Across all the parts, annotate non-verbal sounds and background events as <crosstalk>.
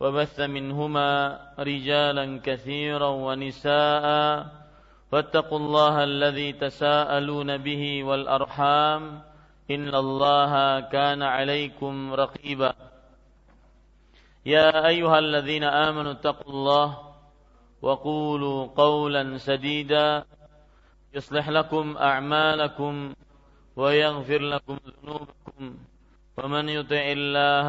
وبث منهما رجالا كثيرا ونساء واتقوا الله الذي تساءلون به والأرحام إن الله كان عليكم رقيبا. يا أيها الذين آمنوا اتقوا الله وقولوا قولا سديدا يصلح لكم أعمالكم ويغفر لكم ذنوبكم ومن يطع الله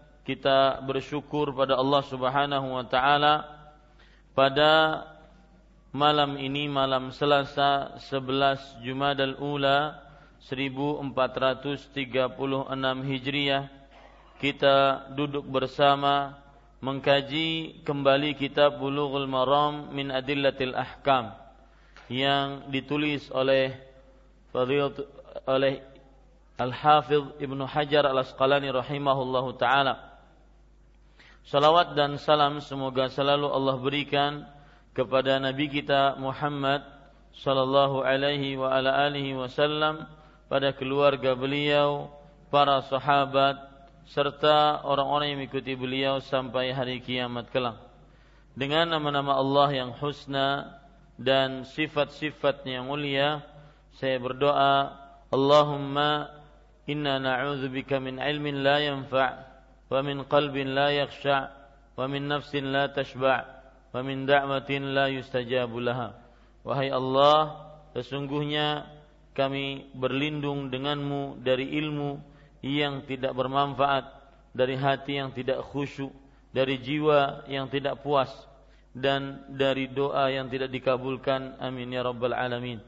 kita bersyukur pada Allah Subhanahu wa taala pada malam ini malam Selasa 11 Jumadal Ula 1436 Hijriah kita duduk bersama mengkaji kembali kitab Bulughul Maram min Adillatil Ahkam yang ditulis oleh oleh Al-Hafidh Ibnu Hajar Al-Asqalani rahimahullahu taala Salawat dan salam semoga selalu Allah berikan kepada Nabi kita Muhammad sallallahu alaihi wa ala alihi wasallam pada keluarga beliau, para sahabat serta orang-orang yang mengikuti beliau sampai hari kiamat kelak. Dengan nama-nama Allah yang husna dan sifat-sifatnya yang mulia, saya berdoa, Allahumma inna na'udzubika min ilmin la yanfa' ومن قلب لا يخشع ومن نفس لا تشبع ومن دعوة لا يستجاب لها Wahai Allah, sesungguhnya kami berlindung denganmu dari ilmu yang tidak bermanfaat, dari hati yang tidak khusyuk, dari jiwa yang tidak puas, dan dari doa yang tidak dikabulkan. Amin ya rabbal alamin.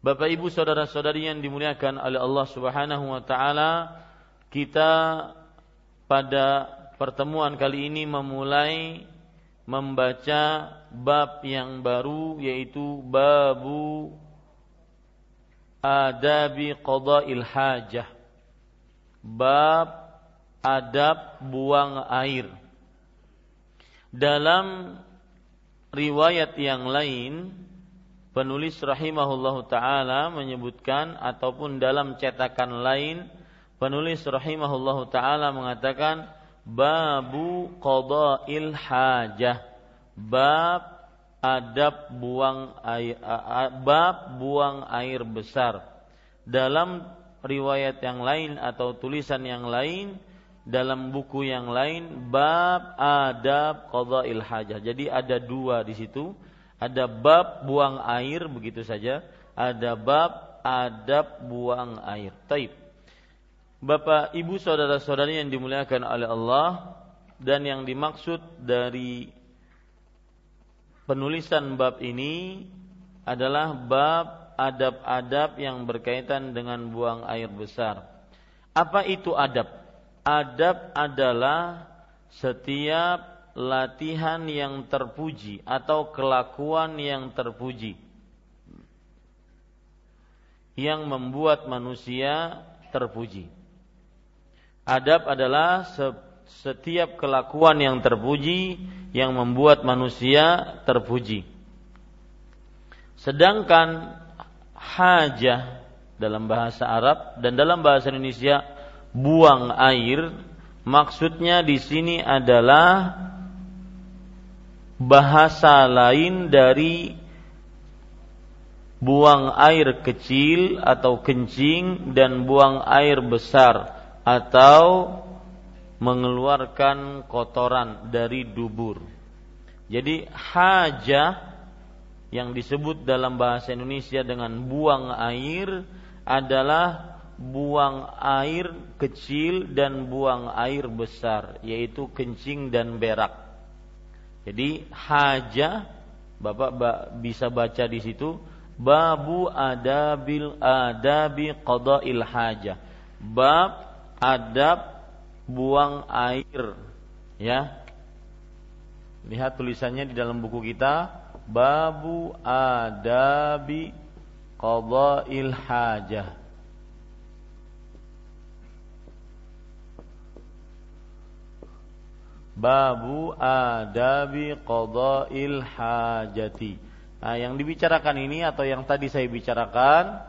Bapak Ibu saudara-saudari yang dimuliakan oleh Allah Subhanahu wa taala, kita pada pertemuan kali ini memulai membaca bab yang baru yaitu babu adabi qada'il hajah. Bab adab buang air. Dalam riwayat yang lain penulis rahimahullahu taala menyebutkan ataupun dalam cetakan lain penulis rahimahullahu taala mengatakan babu qada'il hajah. Bab adab buang air bab buang air besar. Dalam riwayat yang lain atau tulisan yang lain dalam buku yang lain bab adab qada'il hajah. Jadi ada dua di situ. Ada bab buang air begitu saja. Ada bab adab buang air. Taib Bapak, Ibu, saudara-saudari yang dimuliakan oleh Allah dan yang dimaksud dari penulisan bab ini adalah bab adab-adab yang berkaitan dengan buang air besar. Apa itu adab? Adab adalah setiap latihan yang terpuji atau kelakuan yang terpuji yang membuat manusia terpuji. Adab adalah setiap kelakuan yang terpuji yang membuat manusia terpuji. Sedangkan hajah dalam bahasa Arab dan dalam bahasa Indonesia buang air maksudnya di sini adalah bahasa lain dari buang air kecil atau kencing dan buang air besar atau mengeluarkan kotoran dari dubur. Jadi hajah yang disebut dalam bahasa Indonesia dengan buang air adalah buang air kecil dan buang air besar yaitu kencing dan berak. Jadi hajah Bapak bisa baca di situ babu adabil adabi qada'il hajah. Bab adab buang air ya. Lihat tulisannya di dalam buku kita babu adabi qada'il hajah. Babu adabi qada'il hajati. Nah, yang dibicarakan ini atau yang tadi saya bicarakan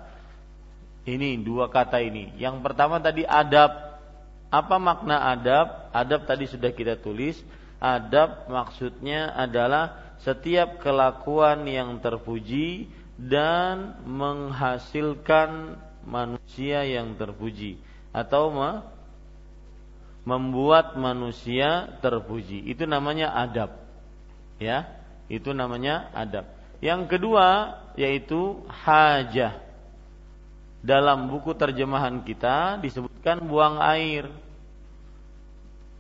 ini dua kata ini. Yang pertama tadi adab. Apa makna adab? Adab tadi sudah kita tulis. Adab maksudnya adalah setiap kelakuan yang terpuji dan menghasilkan manusia yang terpuji atau membuat manusia terpuji. Itu namanya adab. Ya, itu namanya adab. Yang kedua yaitu hajah. Dalam buku terjemahan kita disebutkan buang air.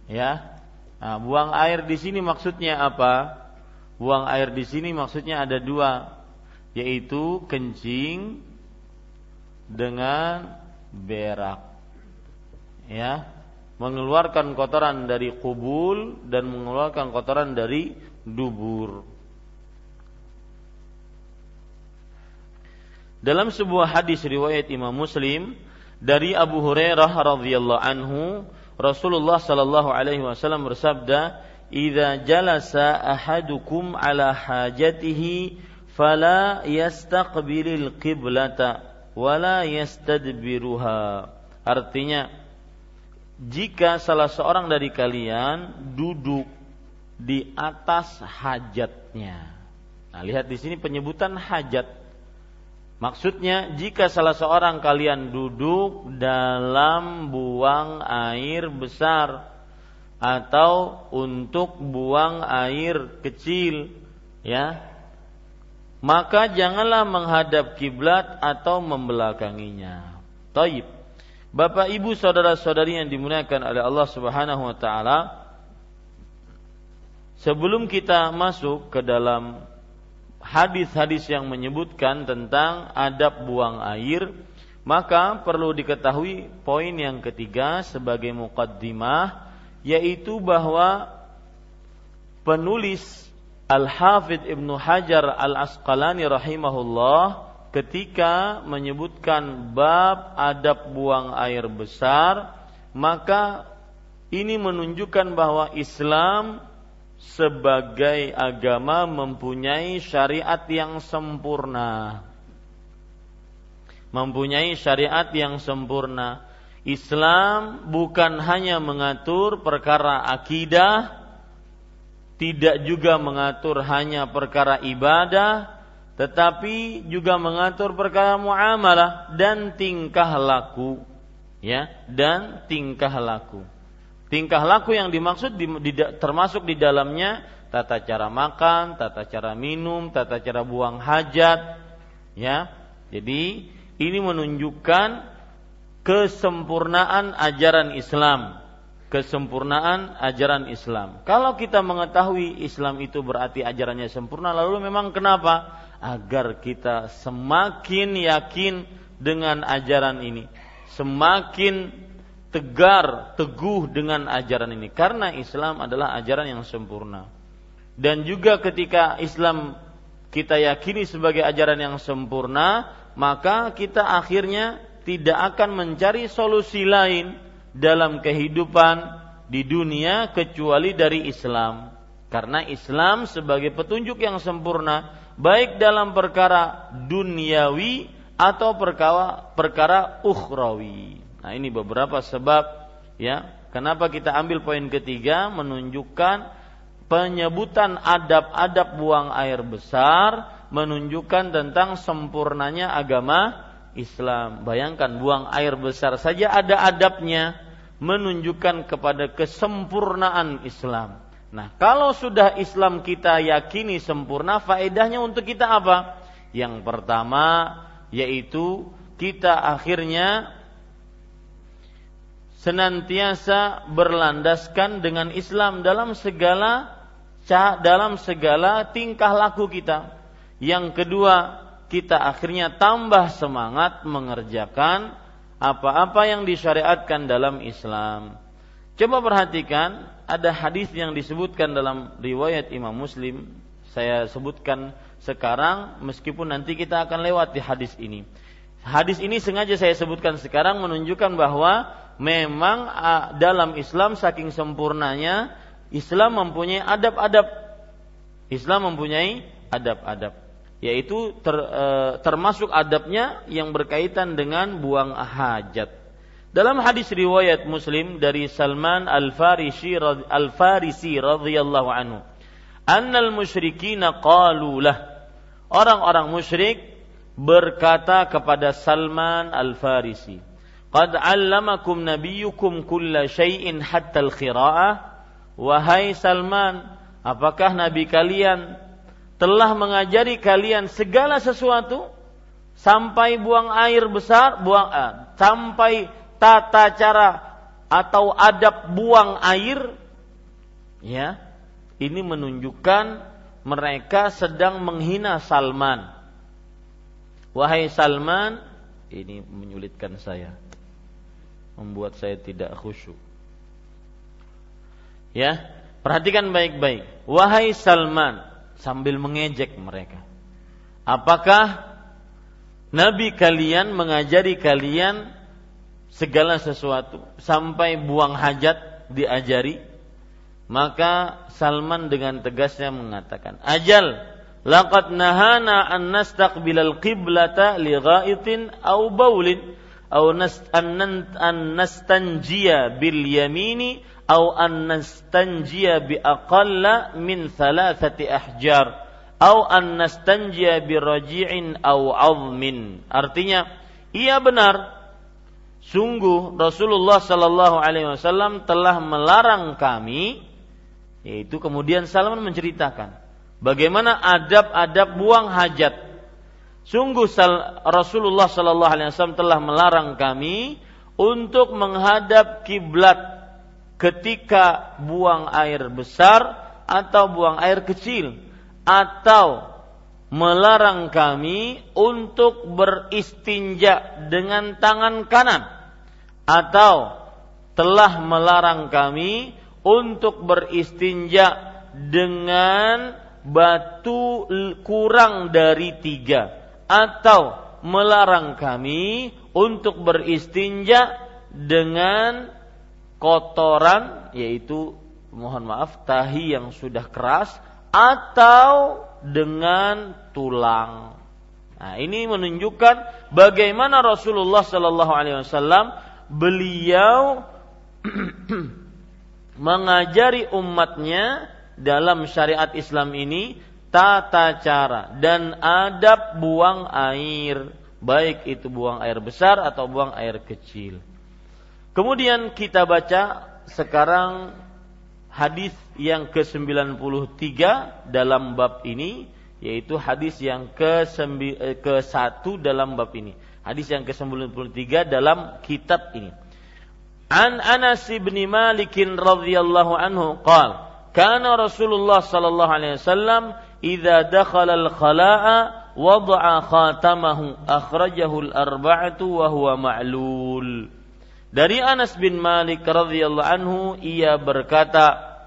Ya. Nah, buang air di sini maksudnya apa? Buang air di sini maksudnya ada dua, yaitu kencing dengan berak. Ya, mengeluarkan kotoran dari kubul dan mengeluarkan kotoran dari dubur. Dalam sebuah hadis riwayat Imam Muslim dari Abu Hurairah radhiyallahu anhu, Rasulullah sallallahu alaihi wasallam bersabda, "Idza jalasa ahadukum ala hajatihi fala yastaqbilil qiblata wala yastadbiruha." Artinya, jika salah seorang dari kalian duduk di atas hajatnya. Nah, lihat di sini penyebutan hajat. Maksudnya jika salah seorang kalian duduk dalam buang air besar atau untuk buang air kecil, ya, maka janganlah menghadap kiblat atau membelakanginya. Taib. Bapak Ibu saudara-saudari yang dimuliakan oleh Allah Subhanahu wa taala, sebelum kita masuk ke dalam hadis-hadis yang menyebutkan tentang adab buang air, maka perlu diketahui poin yang ketiga sebagai mukaddimah yaitu bahwa penulis Al-Hafidh Ibnu Hajar Al-Asqalani rahimahullah ketika menyebutkan bab adab buang air besar, maka ini menunjukkan bahwa Islam sebagai agama mempunyai syariat yang sempurna. Mempunyai syariat yang sempurna. Islam bukan hanya mengatur perkara akidah, tidak juga mengatur hanya perkara ibadah, tetapi juga mengatur perkara muamalah dan tingkah laku ya dan tingkah laku tingkah laku yang dimaksud di, di, termasuk di dalamnya tata cara makan tata cara minum tata cara buang hajat ya. Jadi ini menunjukkan kesempurnaan ajaran Islam. Kesempurnaan ajaran Islam. Kalau kita mengetahui Islam itu berarti ajarannya sempurna lalu memang kenapa? Agar kita semakin yakin dengan ajaran ini, semakin tegar, teguh dengan ajaran ini karena Islam adalah ajaran yang sempurna. Dan juga ketika Islam kita yakini sebagai ajaran yang sempurna, maka kita akhirnya tidak akan mencari solusi lain dalam kehidupan di dunia kecuali dari Islam. Karena Islam sebagai petunjuk yang sempurna baik dalam perkara duniawi atau perkara perkara ukhrawi. Nah, ini beberapa sebab ya kenapa kita ambil poin ketiga menunjukkan penyebutan adab-adab buang air besar menunjukkan tentang sempurnanya agama Islam. Bayangkan buang air besar saja ada adabnya menunjukkan kepada kesempurnaan Islam. Nah, kalau sudah Islam kita yakini sempurna, faedahnya untuk kita apa? Yang pertama yaitu kita akhirnya senantiasa berlandaskan dengan Islam dalam segala dalam segala tingkah laku kita. Yang kedua, kita akhirnya tambah semangat mengerjakan apa-apa yang disyariatkan dalam Islam. Coba perhatikan, ada hadis yang disebutkan dalam riwayat Imam Muslim. Saya sebutkan sekarang meskipun nanti kita akan lewat di hadis ini. Hadis ini sengaja saya sebutkan sekarang menunjukkan bahwa memang dalam Islam saking sempurnanya Islam mempunyai adab-adab. Islam mempunyai adab-adab, yaitu ter, e, termasuk adabnya yang berkaitan dengan buang hajat. Dalam hadis riwayat Muslim dari Salman Al-Farisi Al-Farisi radhiyallahu anhu, "Annal musyrikina qalu lah." Orang-orang musyrik berkata kepada Salman Al-Farisi, "Qad 'allamakum nabiyyukum kulla syai'in hatta al-qira'ah?" Wahai Salman, apakah Nabi kalian telah mengajari kalian segala sesuatu sampai buang air besar, buang eh, sampai tata cara atau adab buang air? Ya, ini menunjukkan mereka sedang menghina Salman. Wahai Salman, ini menyulitkan saya, membuat saya tidak khusyuk. Ya, perhatikan baik-baik. Wahai Salman, sambil mengejek mereka. Apakah Nabi kalian mengajari kalian segala sesuatu sampai buang hajat diajari? Maka Salman dengan tegasnya mengatakan, "Ajal, laqad nahana an nastaqbilal qiblata li ghaitin aw baulin aw an nastanjiya bil yamini au an nastanjiya bi aqalla min thalathati ahjar. Au an nastanjiya bi raji'in au 'azmin. Artinya iya benar. Sungguh Rasulullah sallallahu alaihi wasallam telah melarang kami yaitu kemudian Salman menceritakan bagaimana adab-adab buang hajat sungguh Rasulullah sallallahu alaihi wasallam telah melarang kami untuk menghadap kiblat ketika buang air besar atau buang air kecil atau melarang kami untuk beristinja dengan tangan kanan atau telah melarang kami untuk beristinja dengan batu kurang dari tiga atau melarang kami untuk beristinja dengan kotoran yaitu mohon maaf tahi yang sudah keras atau dengan tulang. Nah, ini menunjukkan bagaimana Rasulullah Shallallahu Alaihi Wasallam beliau <clears throat> mengajari umatnya dalam syariat Islam ini tata cara dan adab buang air, baik itu buang air besar atau buang air kecil. Kemudian kita baca sekarang hadis yang ke-93 dalam bab ini yaitu hadis yang ke-1 eh, dalam bab ini. Hadis yang ke-93 dalam kitab ini. An Anas bin Malik radhiyallahu anhu qala kana Rasulullah sallallahu alaihi wasallam idza dakhala al-khala'a wada'a khatamahu akhrajahu al-arba'atu ma'lul. Dari Anas bin Malik radhiyallahu anhu ia berkata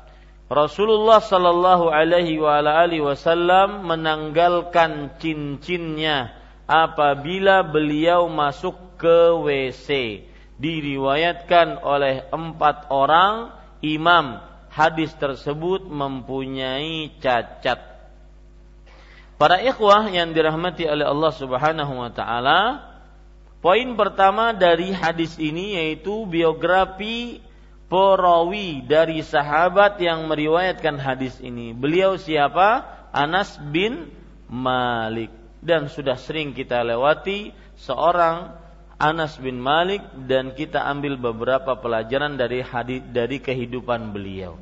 Rasulullah sallallahu alaihi wa alihi wasallam menanggalkan cincinnya apabila beliau masuk ke WC. Diriwayatkan oleh empat orang imam hadis tersebut mempunyai cacat. Para ikhwah yang dirahmati oleh Allah Subhanahu wa taala, poin pertama dari hadis ini yaitu biografi perawi dari sahabat yang meriwayatkan hadis ini. Beliau siapa? Anas bin Malik. Dan sudah sering kita lewati seorang Anas bin Malik dan kita ambil beberapa pelajaran dari hadis dari kehidupan beliau.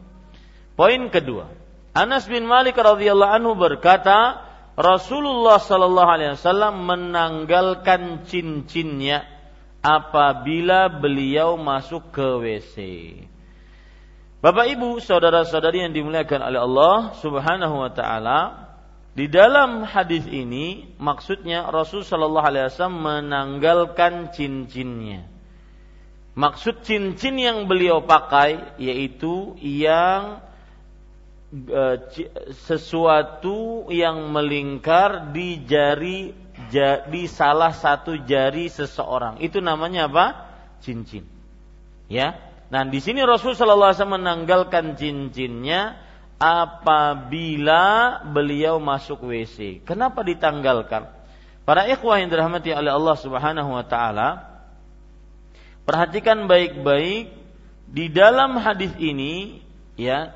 Poin kedua, Anas bin Malik radhiyallahu anhu berkata, Rasulullah sallallahu alaihi wasallam menanggalkan cincinnya apabila beliau masuk ke WC. Bapak Ibu, saudara-saudari yang dimuliakan oleh Allah Subhanahu wa taala, di dalam hadis ini maksudnya Rasul Shallallahu Alaihi Wasallam menanggalkan cincinnya. Maksud cincin yang beliau pakai yaitu yang sesuatu yang melingkar di jari di salah satu jari seseorang. Itu namanya apa? Cincin. Ya. Nah, di sini Rasul Shallallahu Alaihi menanggalkan cincinnya apabila beliau masuk WC. Kenapa ditanggalkan? Para ikhwah yang dirahmati oleh Allah Subhanahu wa taala, perhatikan baik-baik di dalam hadis ini ya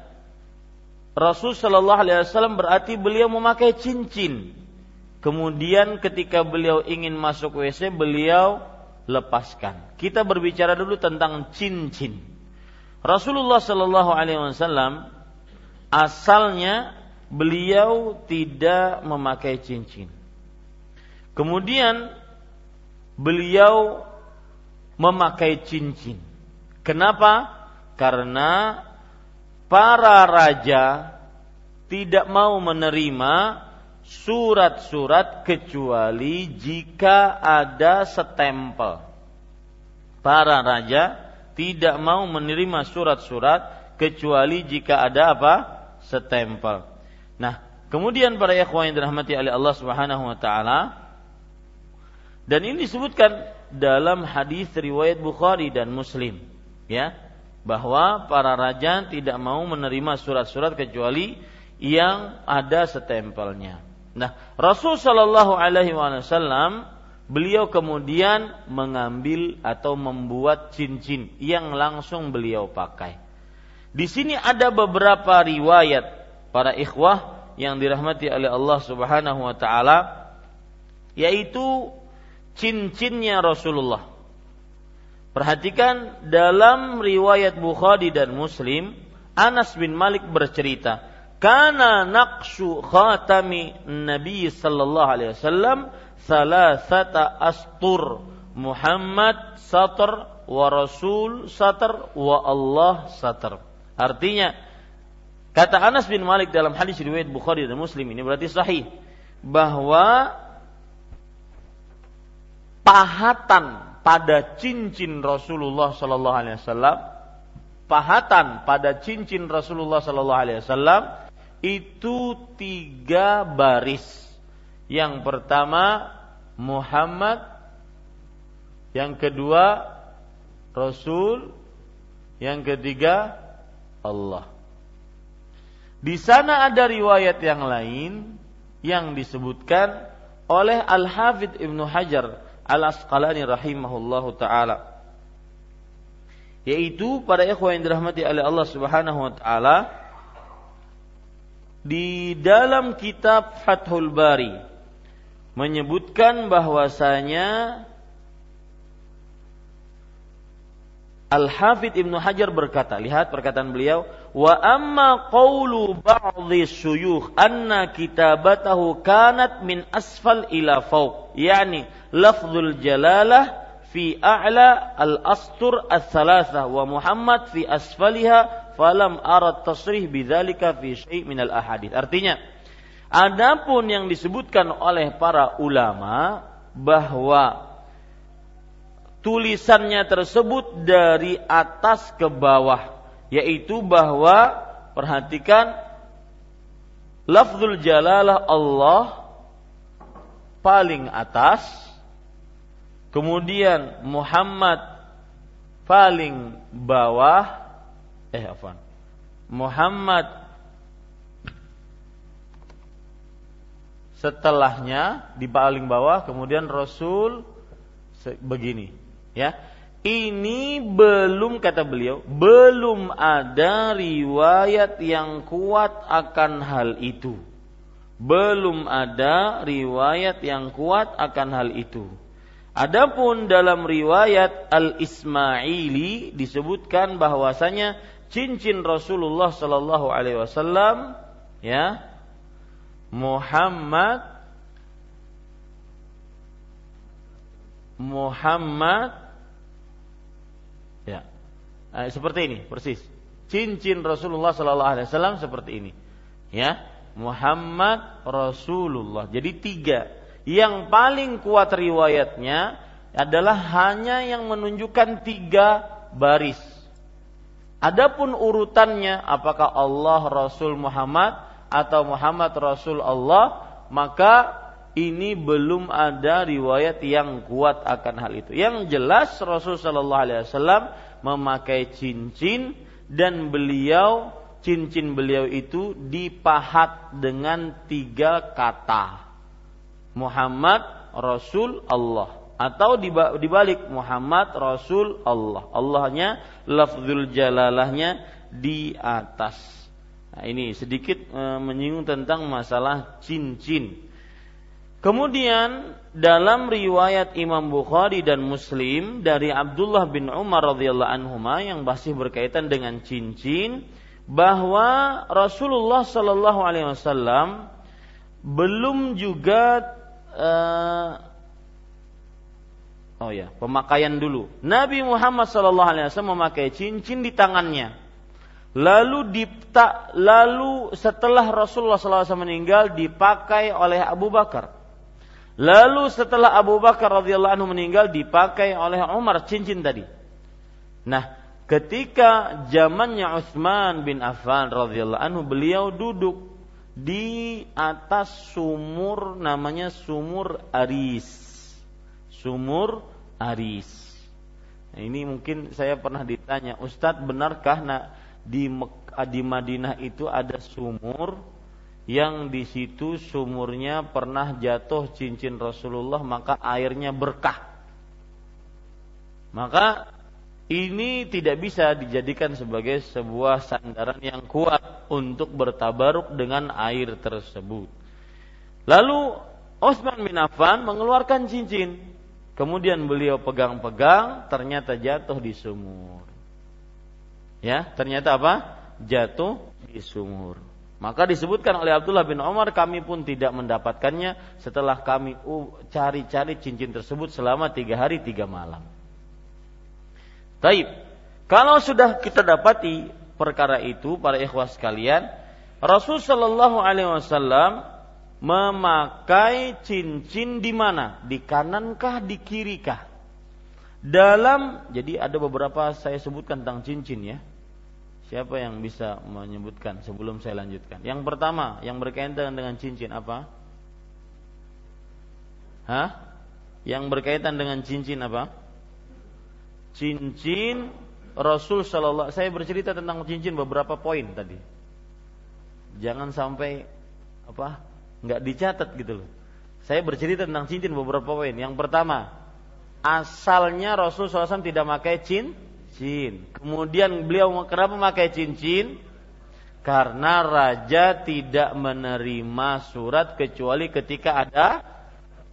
Rasul Shallallahu alaihi wasallam berarti beliau memakai cincin. Kemudian ketika beliau ingin masuk WC, beliau lepaskan. Kita berbicara dulu tentang cincin. Rasulullah Shallallahu alaihi wasallam asalnya beliau tidak memakai cincin. Kemudian beliau memakai cincin. Kenapa? Karena para raja tidak mau menerima surat-surat kecuali jika ada setempel. Para raja tidak mau menerima surat-surat kecuali jika ada apa? setempel. Nah, kemudian para ikhwan yang dirahmati oleh Allah Subhanahu wa taala dan ini disebutkan dalam hadis riwayat Bukhari dan Muslim, ya, bahwa para raja tidak mau menerima surat-surat kecuali yang ada setempelnya. Nah, Rasul Shallallahu Alaihi Wasallam beliau kemudian mengambil atau membuat cincin yang langsung beliau pakai. Di sini ada beberapa riwayat para ikhwah yang dirahmati oleh Allah Subhanahu wa taala yaitu cincinnya Rasulullah. Perhatikan dalam riwayat Bukhari dan Muslim, Anas bin Malik bercerita, "Kana naqshu khatami Nabi sallallahu alaihi wasallam salasata astur Muhammad satar wa Rasul satar wa Allah satar." Artinya kata Anas bin Malik dalam hadis riwayat Bukhari dan Muslim ini berarti sahih bahwa pahatan pada cincin Rasulullah Sallallahu Alaihi Wasallam pahatan pada cincin Rasulullah Sallallahu Alaihi Wasallam itu tiga baris. Yang pertama Muhammad, yang kedua Rasul, yang ketiga Allah. Di sana ada riwayat yang lain yang disebutkan oleh Al-Hafidh Ibnu Hajar Al-Asqalani rahimahullahu taala. Yaitu pada ikhwan yang dirahmati oleh Allah Subhanahu wa taala di dalam kitab Fathul Bari menyebutkan bahwasanya Al-Hafidh Ibnu Hajar berkata, lihat perkataan beliau, wa amma qawlu ba'dhi syuyukh anna kitabatahu kanat min asfal ila fawq, yani lafzul jalalah fi a'la al-astur ats-tsalatsah wa Muhammad fi asfaliha falam arad tasrih bidzalika fi syai' min al-ahadits. Artinya, adapun yang disebutkan oleh para ulama bahwa tulisannya tersebut dari atas ke bawah yaitu bahwa perhatikan lafzul jalalah Allah paling atas kemudian Muhammad paling bawah eh afan. Muhammad setelahnya di paling bawah kemudian Rasul begini ya. Ini belum kata beliau belum ada riwayat yang kuat akan hal itu. Belum ada riwayat yang kuat akan hal itu adapun dalam riwayat Al Ismaili disebutkan bahwasanya cincin Rasulullah Shallallahu alaihi wasallam ya Muhammad Muhammad ya eh, seperti ini persis. Cincin Rasulullah Sallallahu Alaihi Wasallam seperti ini ya Muhammad Rasulullah. Jadi tiga yang paling kuat riwayatnya adalah hanya yang menunjukkan tiga baris Adapun urutannya apakah Allah Rasul Muhammad atau Muhammad Rasul Allah maka ini belum ada riwayat yang kuat akan hal itu. Yang jelas Rasul Shallallahu Alaihi Wasallam memakai cincin dan beliau cincin beliau itu dipahat dengan tiga kata Muhammad Rasul Allah atau dibalik Muhammad Rasul Allah. Allahnya lafzul jalalahnya di atas. Nah, ini sedikit e, menyinggung tentang masalah cincin. Kemudian dalam riwayat Imam Bukhari dan Muslim dari Abdullah bin Umar radhiyallahu anhu yang masih berkaitan dengan cincin bahwa Rasulullah Shallallahu alaihi wasallam belum juga e, Oh ya, pemakaian dulu. Nabi Muhammad Shallallahu Alaihi Wasallam memakai cincin di tangannya. Lalu dipta, lalu setelah Rasulullah SAW meninggal dipakai oleh Abu Bakar. Lalu setelah Abu Bakar radhiyallahu anhu meninggal dipakai oleh Umar cincin tadi. Nah, ketika zamannya Utsman bin Affan radhiyallahu anhu beliau duduk di atas sumur namanya sumur Aris. Sumur Aris. Nah, ini mungkin saya pernah ditanya, Ustadz benarkah nak di di Madinah itu ada sumur yang di situ sumurnya pernah jatuh cincin Rasulullah maka airnya berkah. Maka ini tidak bisa dijadikan sebagai sebuah sandaran yang kuat untuk bertabaruk dengan air tersebut. Lalu Osman bin Affan mengeluarkan cincin. Kemudian beliau pegang-pegang ternyata jatuh di sumur. Ya, ternyata apa? Jatuh di sumur. Maka disebutkan oleh Abdullah bin Umar kami pun tidak mendapatkannya setelah kami cari-cari cincin tersebut selama tiga hari tiga malam. Taib. Kalau sudah kita dapati perkara itu para ikhwas sekalian, Rasul Shallallahu Alaihi Wasallam memakai cincin di mana? Di kanankah, di kirikah? Dalam jadi ada beberapa saya sebutkan tentang cincin ya. Siapa yang bisa menyebutkan sebelum saya lanjutkan? Yang pertama, yang berkaitan dengan cincin apa? Hah? Yang berkaitan dengan cincin apa? Cincin Rasul Shallallahu Saya bercerita tentang cincin beberapa poin tadi. Jangan sampai apa? nggak dicatat gitu loh. Saya bercerita tentang cincin beberapa poin. Yang pertama, asalnya Rasul SAW tidak pakai cincin. Kemudian beliau kenapa memakai cincin? Karena raja tidak menerima surat kecuali ketika ada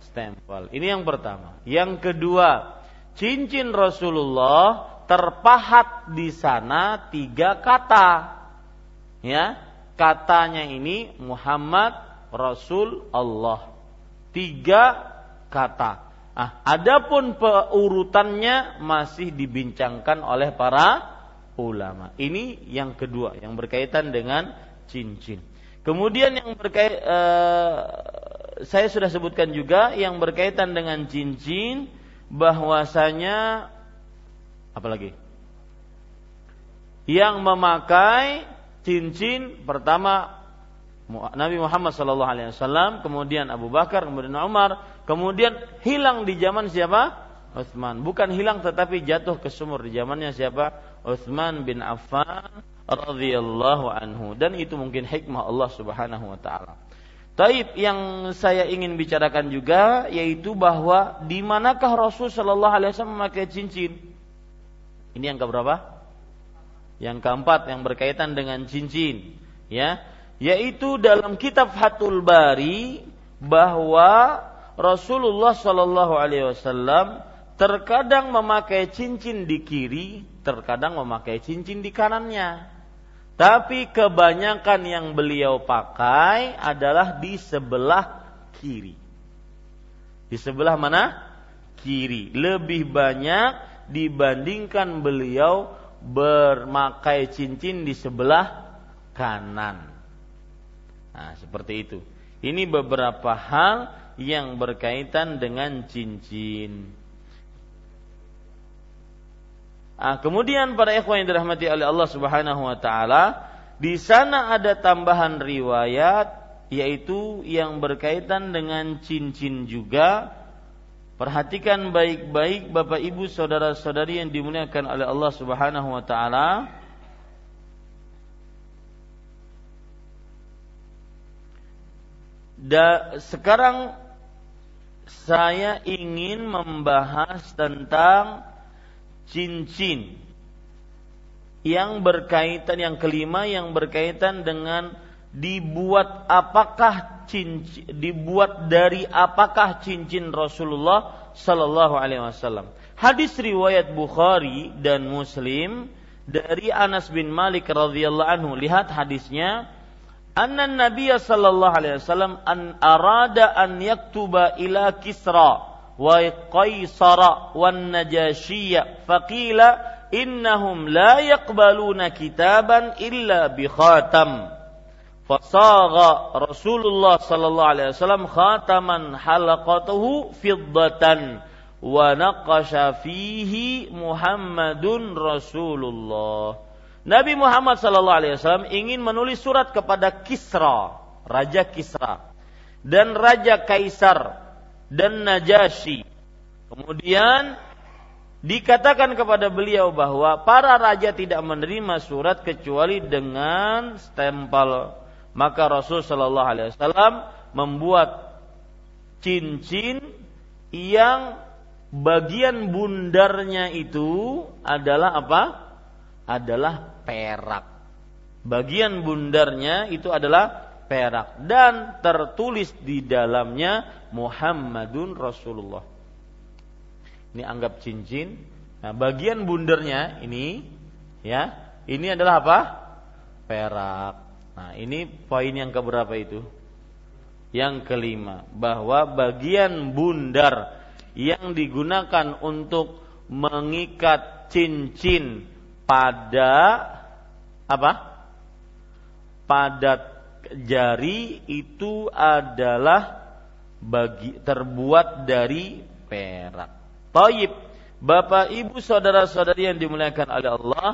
stempel. Ini yang pertama. Yang kedua, cincin Rasulullah terpahat di sana tiga kata. Ya, katanya ini Muhammad Rasul Allah. Tiga kata. Ah, adapun peurutannya masih dibincangkan oleh para ulama. Ini yang kedua yang berkaitan dengan cincin. Kemudian yang berkait eh, saya sudah sebutkan juga yang berkaitan dengan cincin bahwasanya apalagi yang memakai cincin pertama Nabi Muhammad SAW, kemudian Abu Bakar, kemudian Umar, kemudian hilang di zaman siapa? Utsman. Bukan hilang tetapi jatuh ke sumur di zamannya siapa? Utsman bin Affan radhiyallahu anhu dan itu mungkin hikmah Allah Subhanahu wa taala. Taib yang saya ingin bicarakan juga yaitu bahwa di manakah Rasul Shallallahu Alaihi Wasallam memakai cincin? Ini yang keberapa? Yang keempat yang berkaitan dengan cincin, ya, yaitu dalam kitab Fathul Bari bahwa Rasulullah Shallallahu Alaihi Wasallam terkadang memakai cincin di kiri, terkadang memakai cincin di kanannya. Tapi kebanyakan yang beliau pakai adalah di sebelah kiri. Di sebelah mana? Kiri. Lebih banyak dibandingkan beliau bermakai cincin di sebelah kanan. Nah, seperti itu. Ini beberapa hal yang berkaitan dengan cincin. Nah, kemudian para ikhwan yang dirahmati oleh Allah Subhanahu wa taala, di sana ada tambahan riwayat yaitu yang berkaitan dengan cincin juga. Perhatikan baik-baik Bapak Ibu saudara-saudari yang dimuliakan oleh Allah Subhanahu wa taala. Da, sekarang saya ingin membahas tentang cincin yang berkaitan yang kelima yang berkaitan dengan dibuat apakah cincin dibuat dari apakah cincin Rasulullah sallallahu alaihi wasallam. Hadis riwayat Bukhari dan Muslim dari Anas bin Malik radhiyallahu anhu. Lihat hadisnya. Anna Nabiya sallallahu alaihi wasallam an arada an yaktuba ila Kisra وقيصر والنجاشي فقيل إنهم لا يقبلون كتابا إلا بخاتم فصاغ رسول الله صلى الله عليه وسلم خاتما حلقته فضة ونقش فيه محمد رسول الله Nabi Muhammad Sallallahu Alaihi Wasallam ingin menulis surat kepada Kisra, Raja Kisra, dan Raja Kaisar dan Najasyi. Kemudian dikatakan kepada beliau bahwa para raja tidak menerima surat kecuali dengan stempel. Maka Rasul Shallallahu Alaihi Wasallam membuat cincin yang bagian bundarnya itu adalah apa? Adalah perak. Bagian bundarnya itu adalah perak dan tertulis di dalamnya Muhammadun Rasulullah. Ini anggap cincin. Nah, bagian bundernya ini ya, ini adalah apa? Perak. Nah, ini poin yang keberapa itu? Yang kelima, bahwa bagian bundar yang digunakan untuk mengikat cincin pada apa? Pada jari itu adalah bagi terbuat dari perak. Taib, Bapak Ibu saudara-saudari yang dimuliakan oleh Allah,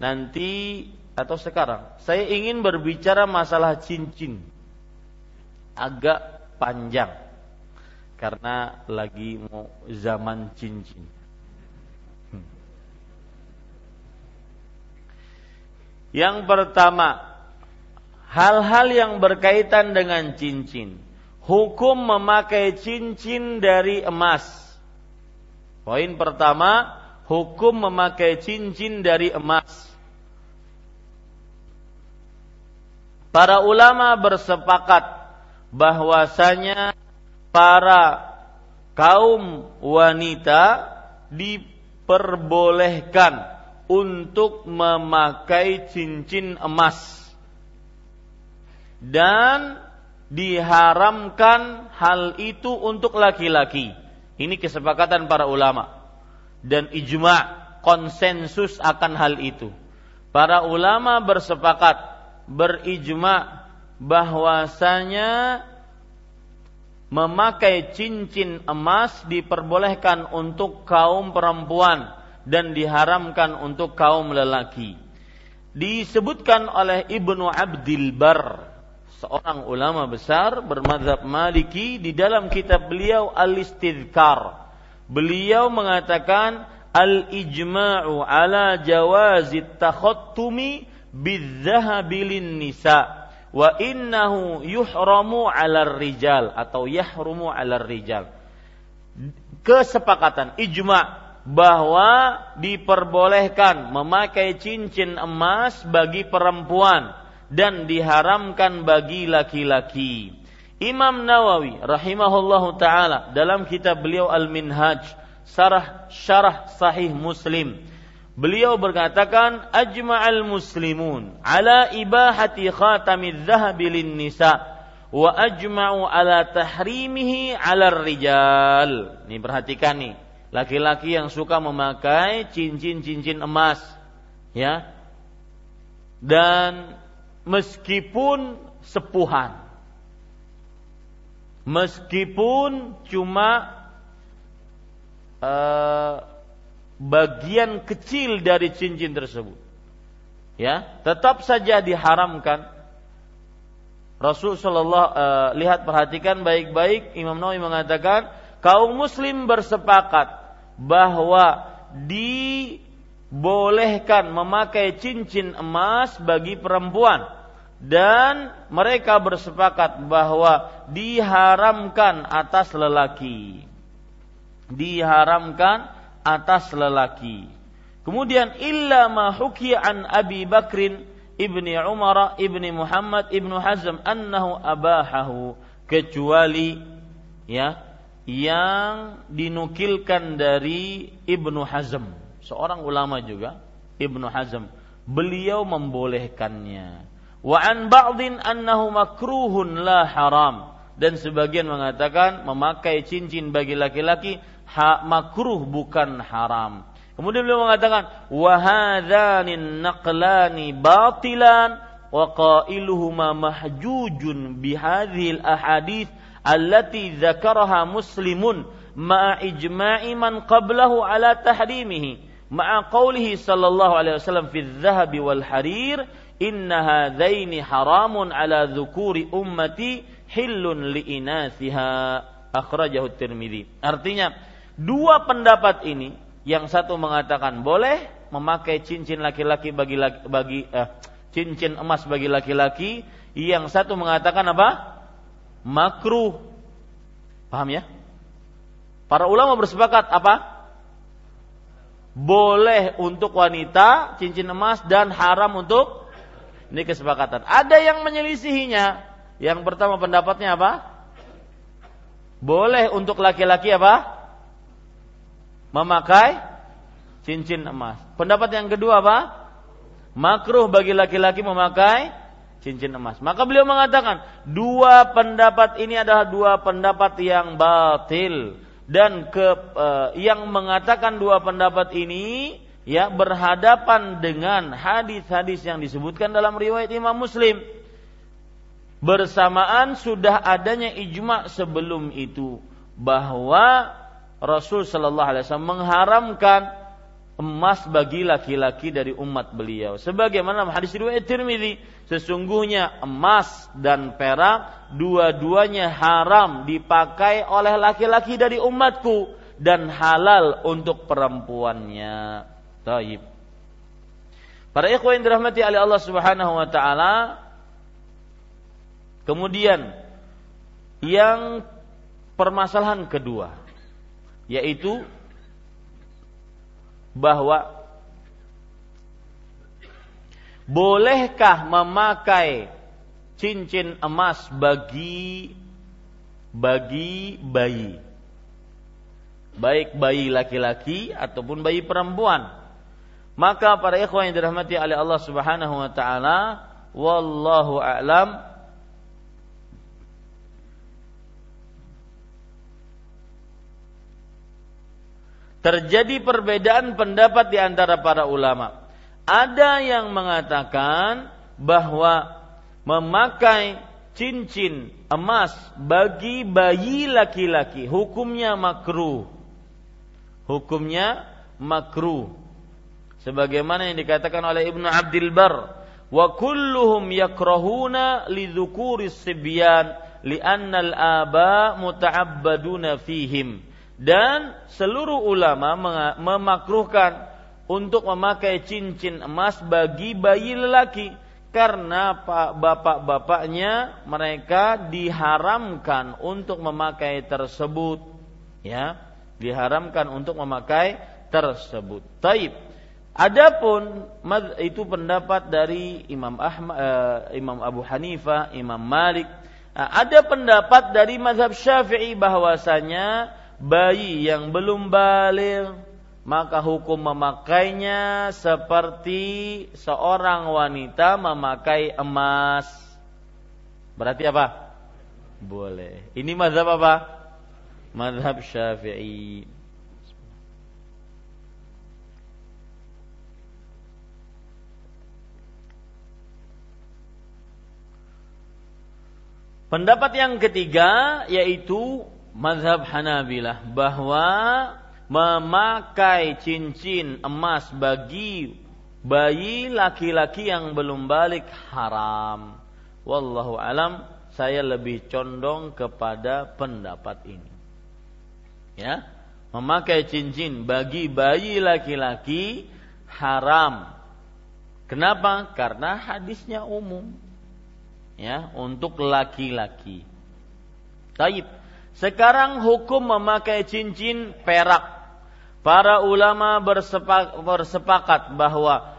nanti atau sekarang saya ingin berbicara masalah cincin. Agak panjang karena lagi mau zaman cincin. Hmm. Yang pertama, hal-hal yang berkaitan dengan cincin. Hukum memakai cincin dari emas. Poin pertama, hukum memakai cincin dari emas. Para ulama bersepakat bahwasanya para kaum wanita diperbolehkan untuk memakai cincin emas dan diharamkan hal itu untuk laki-laki. Ini kesepakatan para ulama dan ijma konsensus akan hal itu. Para ulama bersepakat berijma bahwasanya memakai cincin emas diperbolehkan untuk kaum perempuan dan diharamkan untuk kaum lelaki. Disebutkan oleh Ibnu Abdil Bar seorang ulama besar bermadzhab Maliki di dalam kitab beliau Al-Istidkar beliau mengatakan al-ijma'u ala jawazit takhattumi bidzahabilin nisa wa innahu yuhramu 'ala rijal atau yahrumu 'ala rijal. Kesepakatan ijma' bahwa diperbolehkan memakai cincin emas bagi perempuan dan diharamkan bagi laki-laki. Imam Nawawi rahimahullahu taala dalam kitab beliau Al-Minhaj syarah syarah sahih Muslim beliau berkatakan ajma'al muslimun ala ibahati khatamiz zahabi lin nisa wa ajma'u ala tahrimihi ala rijal. Ini perhatikan nih, laki-laki yang suka memakai cincin-cincin emas ya. Dan meskipun sepuhan. Meskipun cuma uh, bagian kecil dari cincin tersebut. Ya tetap saja diharamkan. Rasul Shallallahu uh, lihat perhatikan baik-baik Imam Nawawi mengatakan kaum muslim bersepakat bahwa dibolehkan memakai cincin emas bagi perempuan dan mereka bersepakat bahwa diharamkan atas lelaki. Diharamkan atas lelaki. Kemudian illa ma an Abi Bakrin ibni Umar ibni Muhammad ibnu Hazm annahu abahahu kecuali ya yang dinukilkan dari Ibnu Hazm seorang ulama juga Ibnu Hazm beliau membolehkannya. Wa an ba'din annahu makruhun la haram. Dan sebagian mengatakan memakai cincin bagi laki-laki ha, makruh bukan haram. Kemudian beliau mengatakan wa hadzanin naqlani batilan wa qailuhuma mahjujun bihadhil ahadith allati dzakaraha muslimun ma'a ijma'i man qablahu ala tahrimihi ma'a qawlihi sallallahu alaihi wasallam fi dhahabi wal harir inna hadzaini haramun ala dzukuri ummati hillun li inathiha akhrajahu Tirmidzi. Artinya dua pendapat ini yang satu mengatakan boleh memakai cincin laki-laki bagi laki, bagi eh, cincin emas bagi laki-laki, yang satu mengatakan apa? makruh. Paham ya? Para ulama bersepakat apa? Boleh untuk wanita cincin emas dan haram untuk ini kesepakatan. Ada yang menyelisihinya. Yang pertama pendapatnya apa? Boleh untuk laki-laki apa? Memakai cincin emas. Pendapat yang kedua apa? Makruh bagi laki-laki memakai cincin emas. Maka beliau mengatakan, dua pendapat ini adalah dua pendapat yang batil dan ke uh, yang mengatakan dua pendapat ini ya berhadapan dengan hadis-hadis yang disebutkan dalam riwayat Imam Muslim. Bersamaan sudah adanya ijma sebelum itu bahwa Rasul Shallallahu Alaihi Wasallam mengharamkan emas bagi laki-laki dari umat beliau. Sebagaimana hadis riwayat Tirmidzi, sesungguhnya emas dan perak dua-duanya haram dipakai oleh laki-laki dari umatku dan halal untuk perempuannya. Taib. Para ikhwan yang dirahmati oleh Allah Subhanahu wa taala kemudian yang permasalahan kedua yaitu bahwa bolehkah memakai cincin emas bagi bagi bayi? Baik bayi laki-laki ataupun bayi perempuan. Maka para ikhwan yang dirahmati oleh Allah Subhanahu wa taala, wallahu a'lam terjadi perbedaan pendapat di antara para ulama. Ada yang mengatakan bahwa memakai cincin emas bagi bayi laki-laki hukumnya makruh. Hukumnya makruh sebagaimana yang dikatakan oleh Ibnu Abdul Bar wa kulluhum yakrahuna lidzukuri sibyan li'anna al-aba muta'abbaduna fihim Dan seluruh ulama memakruhkan untuk memakai cincin emas bagi bayi lelaki karena bapak-bapaknya mereka diharamkan untuk memakai tersebut ya diharamkan untuk memakai tersebut. Taib. Adapun itu pendapat dari Imam Ahmad, uh, Imam Abu Hanifah, Imam Malik. Uh, ada pendapat dari mazhab Syafi'i bahwasanya bayi yang belum balik maka hukum memakainya seperti seorang wanita memakai emas. Berarti apa? Boleh. Ini mazhab apa? Mazhab Syafi'i. Pendapat yang ketiga yaitu mazhab Hanabilah bahwa memakai cincin emas bagi bayi laki-laki yang belum balik haram. Wallahu alam, saya lebih condong kepada pendapat ini. Ya, memakai cincin bagi bayi laki-laki haram. Kenapa? Karena hadisnya umum ya untuk laki-laki. Taib. Sekarang hukum memakai cincin perak. Para ulama bersepak, bersepakat bahwa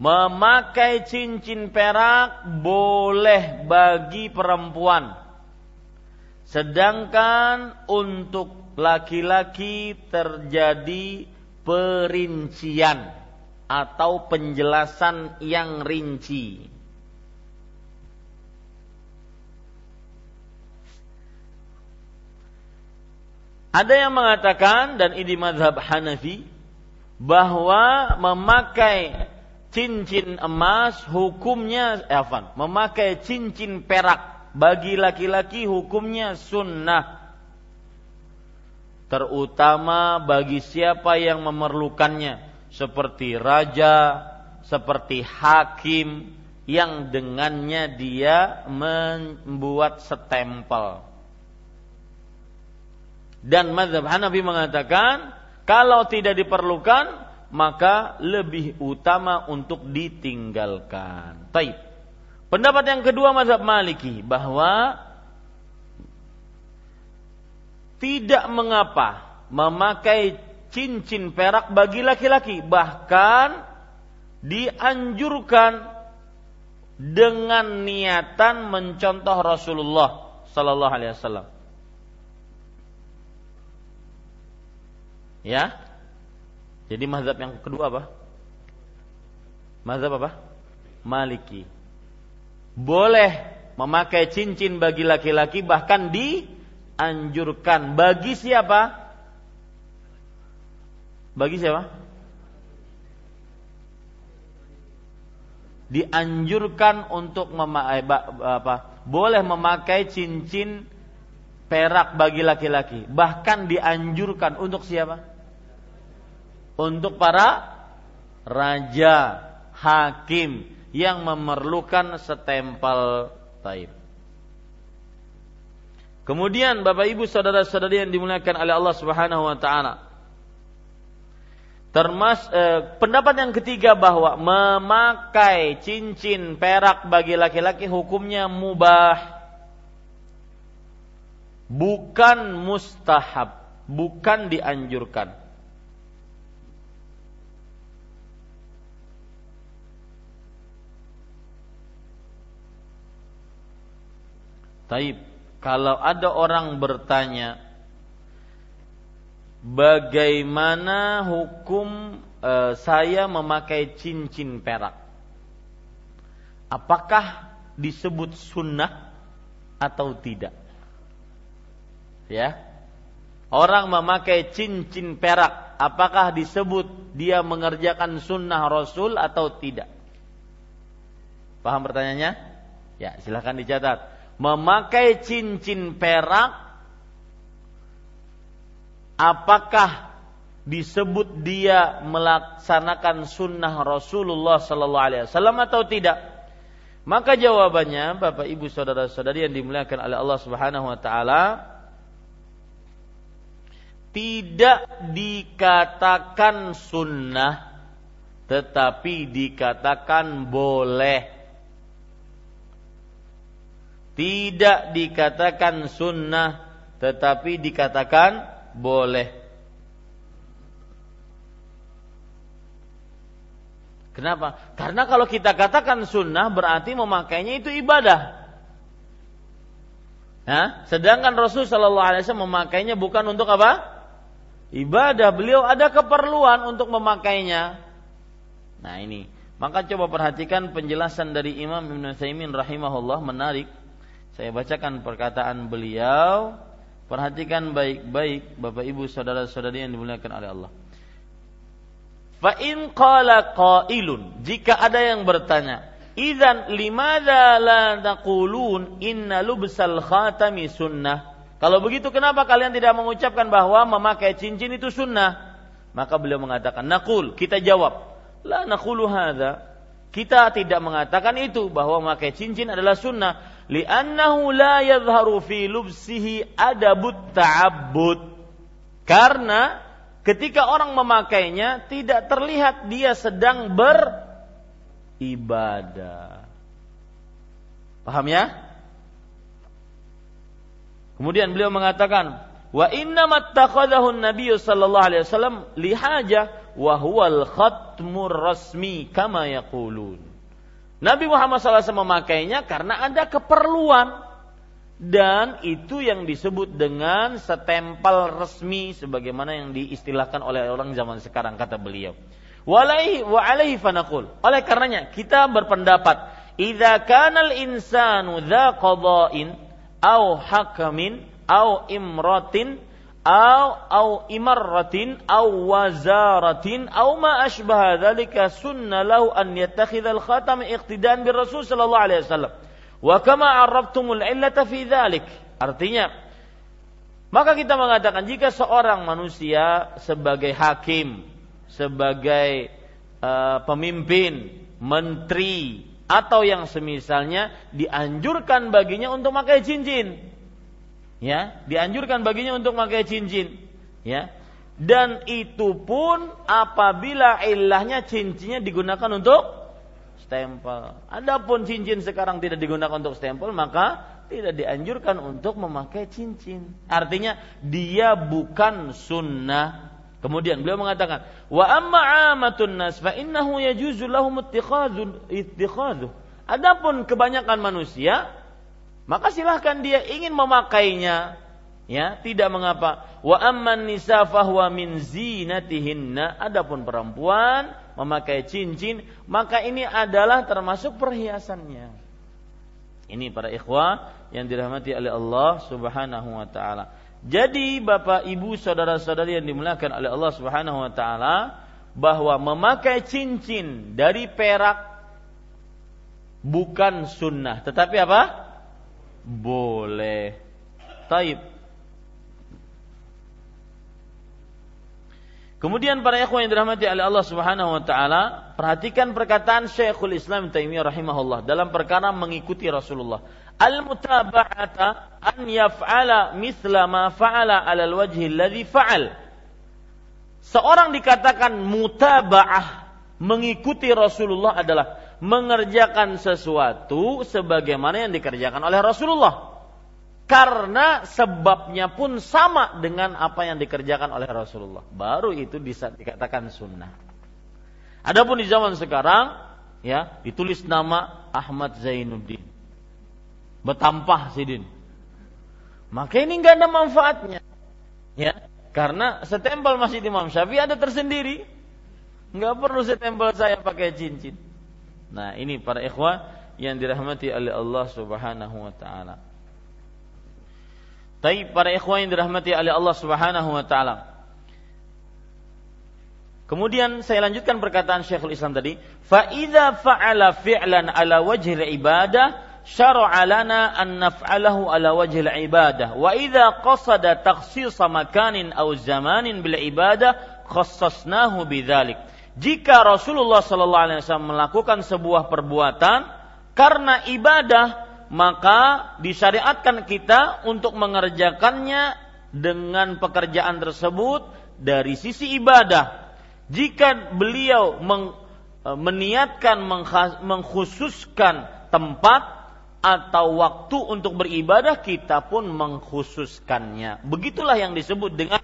memakai cincin perak boleh bagi perempuan. Sedangkan untuk laki-laki terjadi perincian atau penjelasan yang rinci. Ada yang mengatakan dan ini madhab Hanafi bahwa memakai cincin emas hukumnya eh, apa? Memakai cincin perak bagi laki-laki hukumnya sunnah. Terutama bagi siapa yang memerlukannya seperti raja, seperti hakim yang dengannya dia membuat setempel dan mazhab Hanafi mengatakan kalau tidak diperlukan maka lebih utama untuk ditinggalkan. Taib. Pendapat yang kedua mazhab Maliki bahwa tidak mengapa memakai cincin perak bagi laki-laki bahkan dianjurkan dengan niatan mencontoh Rasulullah sallallahu alaihi wasallam Ya. Jadi mazhab yang kedua apa? Mazhab apa? Maliki. Boleh memakai cincin bagi laki-laki bahkan dianjurkan bagi siapa? Bagi siapa? Dianjurkan untuk memakai apa? Boleh memakai cincin perak bagi laki-laki, bahkan dianjurkan untuk siapa? Untuk para raja, hakim yang memerlukan setempel taib. Kemudian Bapak Ibu saudara-saudari yang dimuliakan oleh Allah Subhanahu wa taala. Termas eh, pendapat yang ketiga bahwa memakai cincin perak bagi laki-laki hukumnya mubah. Bukan mustahab, bukan dianjurkan. Taib, kalau ada orang bertanya bagaimana hukum e, saya memakai cincin perak? Apakah disebut sunnah atau tidak? Ya. Orang memakai cincin perak, apakah disebut dia mengerjakan sunnah Rasul atau tidak? Paham pertanyaannya? Ya, silahkan dicatat memakai cincin perak apakah disebut dia melaksanakan sunnah Rasulullah Sallallahu Alaihi Wasallam atau tidak? Maka jawabannya, Bapak Ibu saudara-saudari yang dimuliakan oleh Allah Subhanahu Wa Taala, tidak dikatakan sunnah tetapi dikatakan boleh tidak dikatakan sunnah tetapi dikatakan boleh Kenapa? Karena kalau kita katakan sunnah berarti memakainya itu ibadah. Nah, sedangkan Rasul Shallallahu Alaihi Wasallam memakainya bukan untuk apa? Ibadah. Beliau ada keperluan untuk memakainya. Nah ini, maka coba perhatikan penjelasan dari Imam Ibn Taimin rahimahullah menarik. Saya bacakan perkataan beliau. Perhatikan baik-baik Bapak Ibu saudara-saudari yang dimuliakan oleh Allah. Fa in qala qailun, jika ada yang bertanya, "Idzan limadza la taqulun inna lubsal khatami sunnah?" Kalau begitu kenapa kalian tidak mengucapkan bahwa memakai cincin itu sunnah? Maka beliau mengatakan, "Naqul," kita jawab, "La naqulu hadza." Kita tidak mengatakan itu bahwa memakai cincin adalah sunnah, li'annahu la yadhharu fi lubsihi adabut ta'abbud. Karena ketika orang memakainya tidak terlihat dia sedang beribadah. Paham ya? Kemudian beliau mengatakan, "Wa inna mattakhadahu an-nabiy sallallahu alaihi wasallam lihaja wa huwal khatmur rasmi kama yaqulun." Nabi Muhammad SAW memakainya karena ada keperluan dan itu yang disebut dengan setempel resmi sebagaimana yang diistilahkan oleh orang zaman sekarang kata beliau. Walaihi wa alaihi fanaqul. Oleh karenanya kita berpendapat idza kana al-insanu dza qada'in au hakamin au imratin au au imarratin au wazaratin au ma ashbaha dzalika sunna lahu an yattakhidha al-khatam iqtidan bir rasul sallallahu alaihi wasallam Wa kama arrabtumul illata fi dzalik. Artinya maka kita mengatakan jika seorang manusia sebagai hakim, sebagai uh, pemimpin, menteri atau yang semisalnya dianjurkan baginya untuk pakai cincin. Ya, dianjurkan baginya untuk pakai cincin. Ya. Dan itu pun apabila ilahnya cincinnya digunakan untuk stempel. Adapun cincin sekarang tidak digunakan untuk stempel, maka tidak dianjurkan untuk memakai cincin. Artinya dia bukan sunnah. Kemudian beliau mengatakan, wa amma amatun nas fa innahu yajuzu lahum ittikhadhu. Adapun kebanyakan manusia, maka silahkan dia ingin memakainya, ya tidak mengapa. Wa amman nisa fahuwa min zinatihinna. Adapun perempuan memakai cincin, maka ini adalah termasuk perhiasannya. Ini para ikhwah yang dirahmati oleh Allah Subhanahu wa taala. Jadi Bapak Ibu saudara-saudari yang dimuliakan oleh Allah Subhanahu wa taala bahwa memakai cincin dari perak bukan sunnah, tetapi apa? Boleh. Taib. Kemudian para ikhwan yang dirahmati oleh Allah Subhanahu wa taala, perhatikan perkataan Syekhul Islam Taimiyah rahimahullah dalam perkara mengikuti Rasulullah. Al-mutaba'ata an yaf'ala mithla ma fa'ala 'ala al-wajhi alladhi fa'al. Seorang dikatakan mutaba'ah mengikuti Rasulullah adalah mengerjakan sesuatu sebagaimana yang dikerjakan oleh Rasulullah karena sebabnya pun sama dengan apa yang dikerjakan oleh Rasulullah. Baru itu bisa dikatakan sunnah. Adapun di zaman sekarang, ya ditulis nama Ahmad Zainuddin, betampah sidin. Maka ini nggak ada manfaatnya, ya karena setempel masih Imam Syafi'i ada tersendiri, nggak perlu setempel saya pakai cincin. Nah ini para ikhwah yang dirahmati oleh Allah Subhanahu Wa Taala. Tapi para ikhwan yang dirahmati oleh Allah Subhanahu wa taala. Kemudian saya lanjutkan perkataan Syekhul Islam tadi, fa idza fa'ala fi'lan ala wajhi ibadah syar'a lana an naf'alahu ala wajhi ibadah wa idza qasada takhsis makanin aw zamanin bil ibadah khassasnahu bidzalik. Jika Rasulullah sallallahu alaihi wasallam melakukan sebuah perbuatan karena ibadah maka disyariatkan kita untuk mengerjakannya dengan pekerjaan tersebut dari sisi ibadah. Jika beliau meng, e, meniatkan mengkhususkan tempat atau waktu untuk beribadah, kita pun mengkhususkannya. Begitulah yang disebut dengan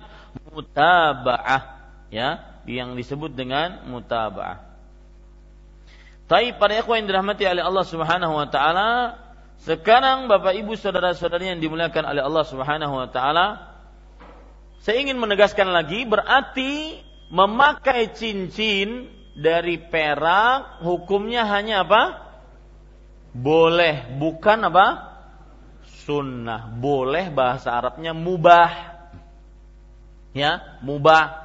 mutabaah, ya, yang disebut dengan mutabaah. Tapi pada ikhwan yang dirahmati oleh Allah Subhanahu wa taala, sekarang Bapak Ibu saudara-saudari yang dimuliakan oleh Allah Subhanahu wa taala, saya ingin menegaskan lagi berarti memakai cincin dari perak hukumnya hanya apa? Boleh, bukan apa? Sunnah. Boleh bahasa Arabnya mubah. Ya, mubah.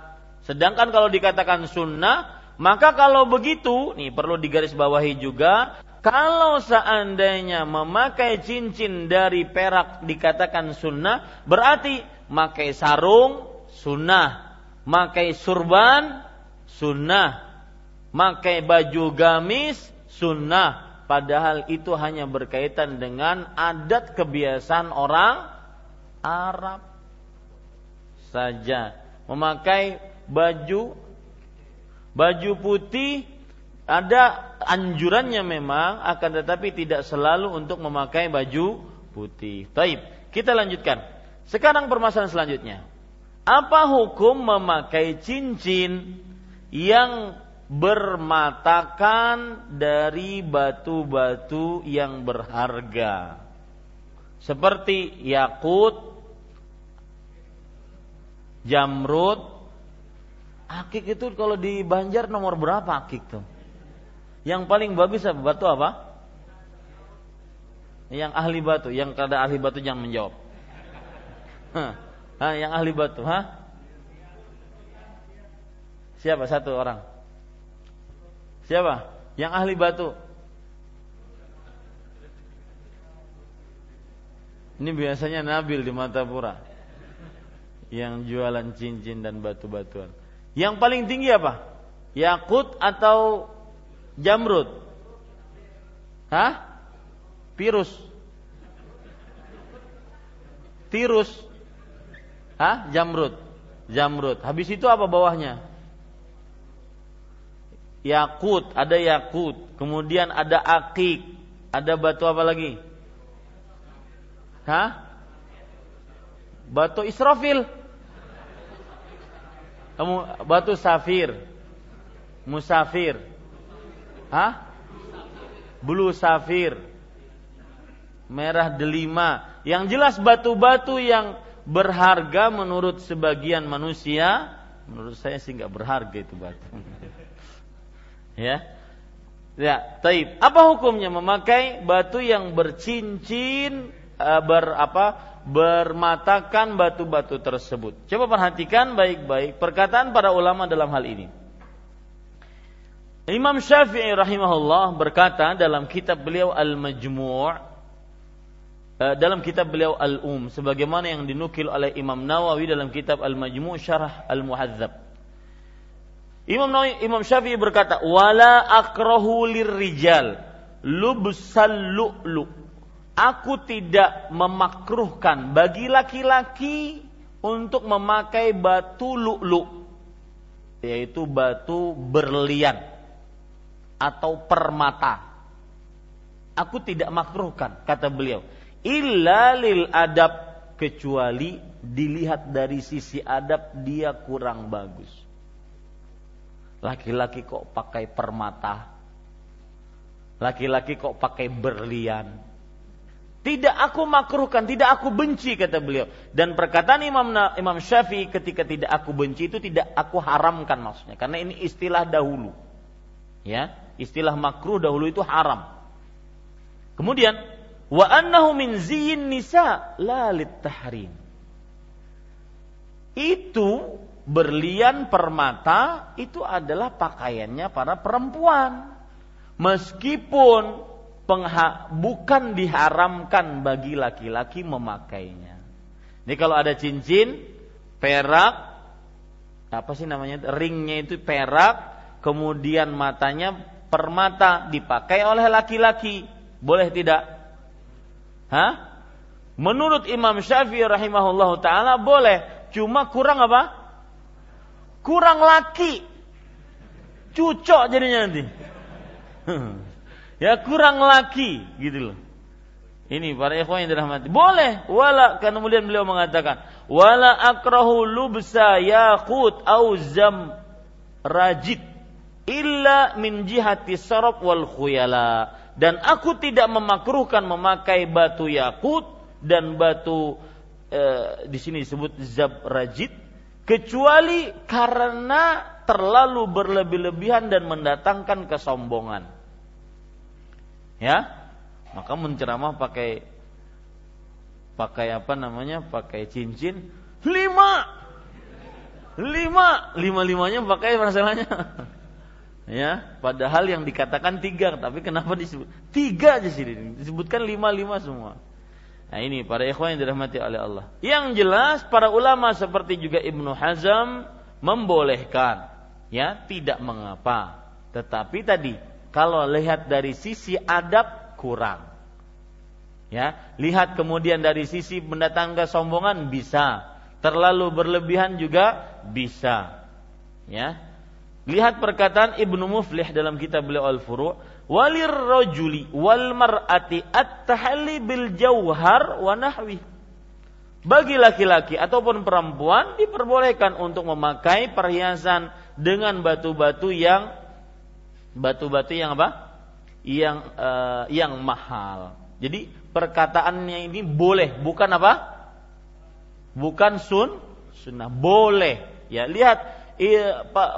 Sedangkan kalau dikatakan sunnah, maka kalau begitu, nih perlu digarisbawahi juga, kalau seandainya memakai cincin dari perak dikatakan sunnah, berarti makai sarung sunnah, makai surban sunnah, makai baju gamis sunnah. Padahal itu hanya berkaitan dengan adat kebiasaan orang Arab saja. Memakai baju baju putih ada anjurannya memang akan tetapi tidak selalu untuk memakai baju putih. Taib. Kita lanjutkan. Sekarang permasalahan selanjutnya. Apa hukum memakai cincin yang bermatakan dari batu-batu yang berharga? Seperti yakut, jamrud, akik itu kalau di Banjar nomor berapa akik tuh? Yang paling bagus apa? Batu apa? Yang ahli batu, yang kada ahli batu jangan menjawab. Hah, yang ahli batu, ha? Siapa satu orang? Siapa? Yang ahli batu. Ini biasanya Nabil di Matapura. Yang jualan cincin dan batu-batuan. Yang paling tinggi apa? Yakut atau jamrud? Hah? Pirus. Tirus. Hah? Jamrud. Jamrud. Habis itu apa bawahnya? Yakut, ada yakut. Kemudian ada akik. Ada batu apa lagi? Hah? Batu Israfil. Kamu batu safir. Musafir. Hah? Blue safir. Merah delima. Yang jelas batu-batu yang berharga menurut sebagian manusia, menurut saya sih nggak berharga itu batu. <laughs> ya. Ya, taib. Apa hukumnya memakai batu yang bercincin uh, ber apa? Bermatakan batu-batu tersebut. Coba perhatikan baik-baik perkataan para ulama dalam hal ini. Imam Syafi'i rahimahullah berkata dalam kitab beliau Al-Majmu' Eh, dalam kitab beliau Al-Um sebagaimana yang dinukil oleh Imam Nawawi dalam kitab Al-Majmu' Syarah Al-Muhadzab. Imam Nawawi Imam Syafi'i berkata, "Wala akrahu lirrijal lubsal lu'lu." Aku tidak memakruhkan bagi laki-laki untuk memakai batu lu'lu yaitu batu berlian atau permata. Aku tidak makruhkan kata beliau illa lil adab kecuali dilihat dari sisi adab dia kurang bagus. Laki-laki kok pakai permata? Laki-laki kok pakai berlian? Tidak aku makruhkan, tidak aku benci kata beliau. Dan perkataan Imam Imam Syafi'i ketika tidak aku benci itu tidak aku haramkan maksudnya. Karena ini istilah dahulu. Ya, istilah makruh dahulu itu haram. Kemudian wa annahu min nisa la tahrim. Itu berlian permata itu adalah pakaiannya para perempuan. Meskipun pengha, bukan diharamkan bagi laki-laki memakainya. Ini kalau ada cincin, perak, apa sih namanya? Ringnya itu perak, kemudian matanya permata dipakai oleh laki-laki. Boleh tidak? Hah? Menurut Imam Syafi'i rahimahullah taala boleh, cuma kurang apa? Kurang laki. Cucok jadinya nanti. <laughs> ya kurang laki gitu loh. Ini para ikhwan yang dirahmati. Boleh. Wala kan kemudian beliau mengatakan, wala akrahu lubsa yaqut au zam rajid illa min jihati sarab wal khuyala. Dan aku tidak memakruhkan memakai batu yakut dan batu e, di sini disebut zabrajid kecuali karena terlalu berlebih-lebihan dan mendatangkan kesombongan. Ya, maka menceramah pakai pakai apa namanya? Pakai cincin lima, lima, lima limanya pakai masalahnya. <laughs> ya, padahal yang dikatakan tiga, tapi kenapa disebut tiga aja sih disebutkan lima lima semua. Nah ini para ikhwan yang dirahmati oleh Allah. Yang jelas para ulama seperti juga Ibnu Hazm membolehkan, ya tidak mengapa. Tetapi tadi kalau lihat dari sisi adab kurang. Ya, lihat kemudian dari sisi mendatangkan kesombongan bisa, terlalu berlebihan juga bisa. Ya. Lihat perkataan Ibnu Muflih dalam kitab beliau Al-Furu' walir rojuli wal mar'ati at-tahalli bil jauhar wa nahwi. Bagi laki-laki ataupun perempuan diperbolehkan untuk memakai perhiasan dengan batu-batu yang batu-batu yang apa? Yang uh, yang mahal. Jadi perkataannya ini boleh, bukan apa? Bukan sun, sunnah. Boleh. Ya, lihat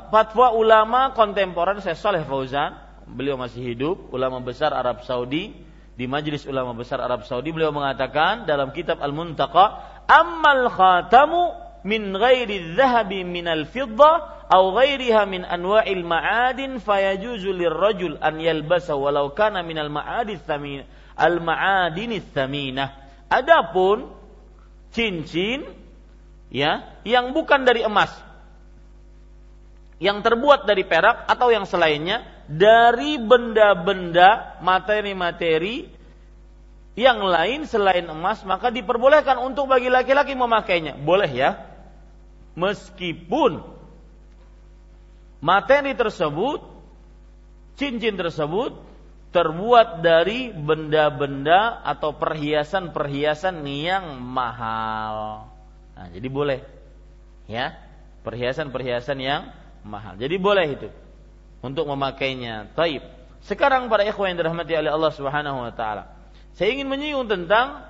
fatwa ulama kontemporer saya Saleh Fauzan beliau masih hidup, ulama besar Arab Saudi, di Majelis Ulama Besar Arab Saudi beliau mengatakan dalam kitab Al-Muntaqa, "Ammal khatamu min ghairi dhahabi min al-fidda aw ghairiha min anwa'il ma'adin fayajuzu lirrajul an yalbasa walau kana min al-ma'adis thamin al-ma'adin thaminah." Adapun cincin ya yang bukan dari emas yang terbuat dari perak atau yang selainnya dari benda-benda materi-materi yang lain selain emas maka diperbolehkan untuk bagi laki-laki memakainya. Boleh ya. Meskipun materi tersebut cincin tersebut terbuat dari benda-benda atau perhiasan-perhiasan yang mahal. Nah, jadi boleh ya, perhiasan-perhiasan yang mahal. Jadi boleh itu untuk memakainya. Taib. Sekarang para ikhwan yang dirahmati oleh Allah Subhanahu wa taala. Saya ingin menyinggung tentang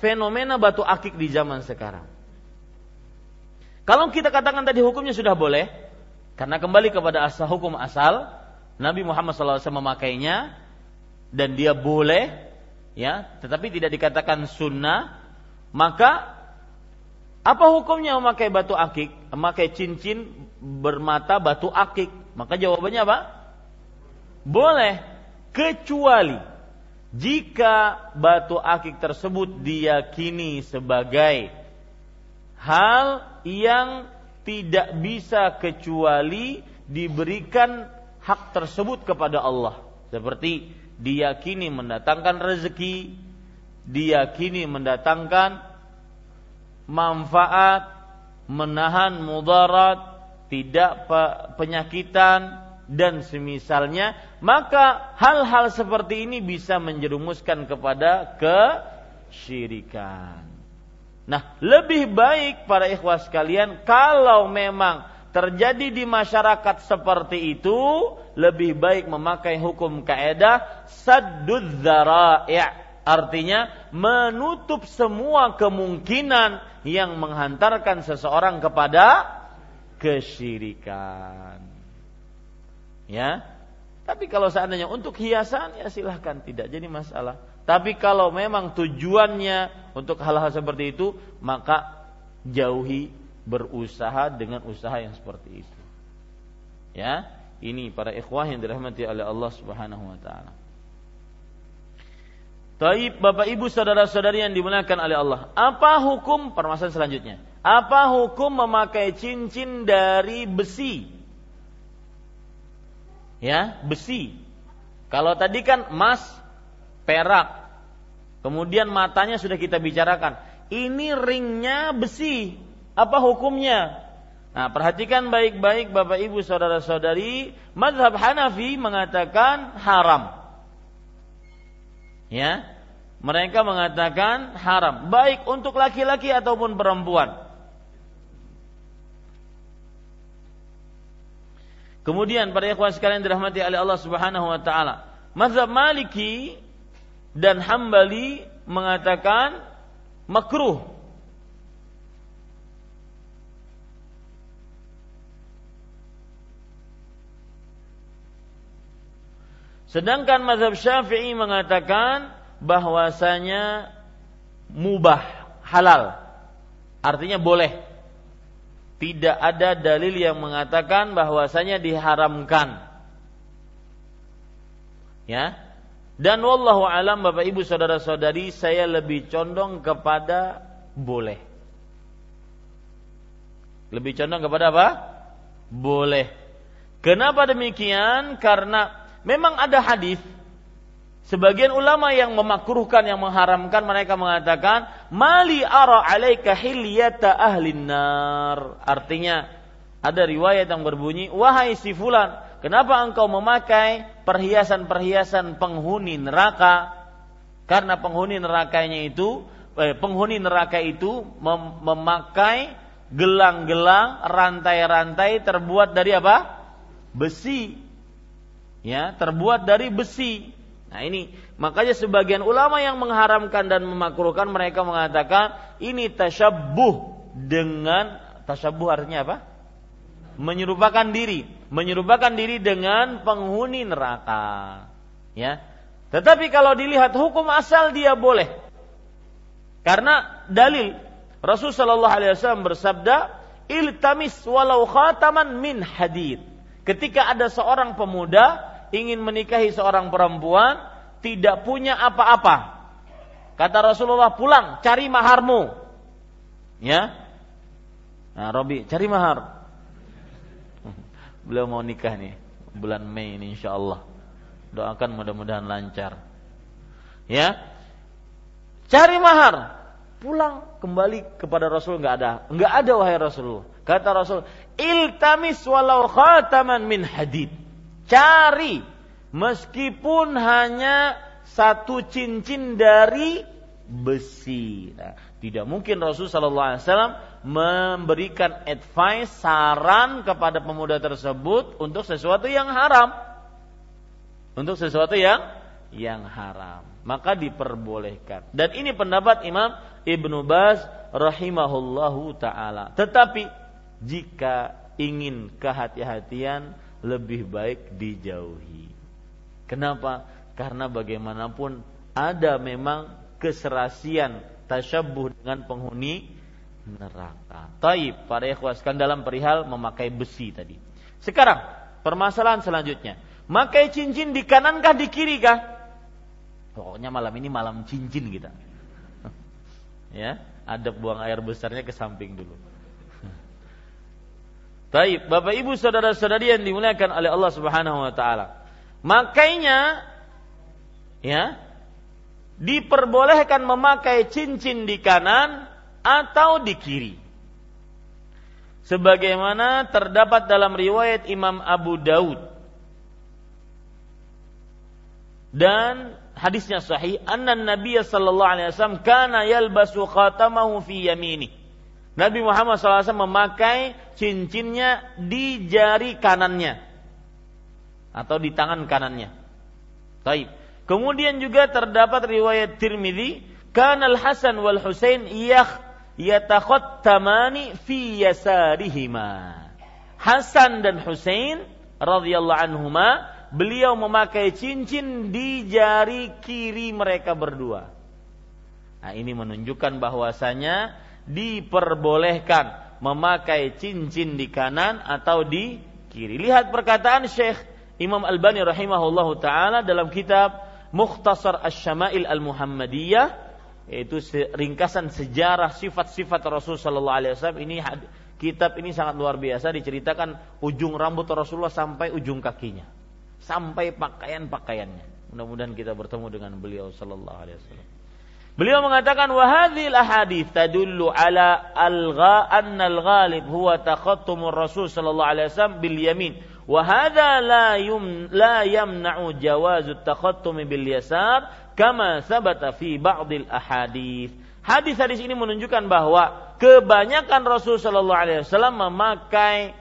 fenomena batu akik di zaman sekarang. Kalau kita katakan tadi hukumnya sudah boleh, karena kembali kepada asal hukum asal, Nabi Muhammad SAW memakainya dan dia boleh, ya, tetapi tidak dikatakan sunnah, maka apa hukumnya memakai batu akik, memakai cincin bermata batu akik? Maka jawabannya apa? Boleh, kecuali jika batu akik tersebut diyakini sebagai hal yang tidak bisa kecuali diberikan hak tersebut kepada Allah. Seperti diyakini mendatangkan rezeki, diyakini mendatangkan manfaat, menahan mudarat, tidak penyakitan dan semisalnya, maka hal-hal seperti ini bisa menjerumuskan kepada kesyirikan. Nah, lebih baik para ikhwas sekalian kalau memang terjadi di masyarakat seperti itu, lebih baik memakai hukum kaedah saddud dzara'i' Artinya menutup semua kemungkinan yang menghantarkan seseorang kepada kesyirikan. Ya. Tapi kalau seandainya untuk hiasan ya silahkan tidak jadi masalah. Tapi kalau memang tujuannya untuk hal-hal seperti itu, maka jauhi berusaha dengan usaha yang seperti itu. Ya, ini para ikhwah yang dirahmati oleh Allah Subhanahu wa taala. Taib Bapak Ibu saudara-saudari yang dimuliakan oleh Allah. Apa hukum permasalahan selanjutnya? Apa hukum memakai cincin dari besi? Ya, besi. Kalau tadi kan emas, perak. Kemudian matanya sudah kita bicarakan. Ini ringnya besi. Apa hukumnya? Nah, perhatikan baik-baik Bapak Ibu saudara-saudari, mazhab Hanafi mengatakan haram. Ya. Mereka mengatakan haram, baik untuk laki-laki ataupun perempuan. Kemudian para ikhwan sekalian dirahmati oleh Allah Subhanahu wa taala, mazhab Maliki dan Hambali mengatakan makruh. Sedangkan mazhab Syafi'i mengatakan bahwasanya mubah, halal. Artinya boleh. Tidak ada dalil yang mengatakan bahwasanya diharamkan. Ya, dan wallahu alam Bapak Ibu saudara-saudari saya lebih condong kepada boleh. Lebih condong kepada apa? Boleh. Kenapa demikian? Karena memang ada hadis Sebagian ulama yang memakruhkan, yang mengharamkan, mereka mengatakan, Mali ara alaika hilyata ahlin nar. Artinya, ada riwayat yang berbunyi, Wahai si fulan, Kenapa engkau memakai perhiasan-perhiasan penghuni neraka? Karena penghuni nerakanya itu, eh, penghuni neraka itu mem memakai gelang-gelang, rantai-rantai terbuat dari apa? Besi. Ya, terbuat dari besi. Nah ini makanya sebagian ulama yang mengharamkan dan memakruhkan mereka mengatakan ini tasyabuh dengan tasyabuh artinya apa? Menyerupakan diri menyerupakan diri dengan penghuni neraka. Ya. Tetapi kalau dilihat hukum asal dia boleh. Karena dalil Rasul sallallahu alaihi wasallam bersabda, "Iltamis walau khataman min hadid." Ketika ada seorang pemuda ingin menikahi seorang perempuan, tidak punya apa-apa. Kata Rasulullah, "Pulang, cari maharmu." Ya. Nah, Robi, cari mahar. Beliau mau nikah nih bulan Mei ini insya Allah. Doakan mudah-mudahan lancar. Ya, cari mahar, pulang kembali kepada Rasul nggak ada, nggak ada wahai Rasulullah. Kata Rasul, iltamis walau khataman min hadid. Cari meskipun hanya satu cincin dari besi. Nah, tidak mungkin Rasul Shallallahu memberikan advice, saran kepada pemuda tersebut untuk sesuatu yang haram. Untuk sesuatu yang yang haram. Maka diperbolehkan. Dan ini pendapat Imam Ibnu Baz rahimahullahu taala. Tetapi jika ingin kehati-hatian lebih baik dijauhi. Kenapa? Karena bagaimanapun ada memang keserasian tasyabbuh dengan penghuni neraka. Taib, para ikhwaskan dalam perihal memakai besi tadi. Sekarang, permasalahan selanjutnya. Makai cincin di kanan kah di kiri kah? Pokoknya malam ini malam cincin kita. <laughs> ya, ada buang air besarnya ke samping dulu. <laughs> Taib, Bapak Ibu saudara-saudari yang dimuliakan oleh Allah Subhanahu wa taala. Makainya ya diperbolehkan memakai cincin di kanan atau di kiri. Sebagaimana terdapat dalam riwayat Imam Abu Daud dan hadisnya sahih anna Nabi sallallahu alaihi wasallam kana yalbasu khatamahu fi yamini. Nabi Muhammad SAW memakai cincinnya di jari kanannya atau di tangan kanannya. Taib. Kemudian juga terdapat riwayat Tirmidzi, kana Al-Hasan wal Husain yakh yatakhattamani fi yasarihima. Hasan dan Husain radhiyallahu anhuma beliau memakai cincin di jari kiri mereka berdua. Nah, ini menunjukkan bahwasanya diperbolehkan memakai cincin di kanan atau di kiri. Lihat perkataan Syekh Imam Albani rahimahullahu taala dalam kitab Mukhtasar Asy-Syama'il Al-Muhammadiyah yaitu ringkasan sejarah sifat-sifat Rasul sallallahu alaihi wasallam. Ini kitab ini sangat luar biasa. Diceritakan ujung rambut Rasulullah sampai ujung kakinya. Sampai pakaian-pakaiannya. Mudah-mudahan kita bertemu dengan beliau sallallahu alaihi wasallam. Beliau mengatakan wahadhil ahadith tadullu ala al-gha anna al-ghalib huwa takhattumur Rasul sallallahu alaihi wasallam bil yamin la yum la yamna'u jawazut takhattum bil yasar kama sabata fi ba'dil ahadith. Hadis-hadis ini menunjukkan bahwa kebanyakan Rasul sallallahu alaihi wasallam memakai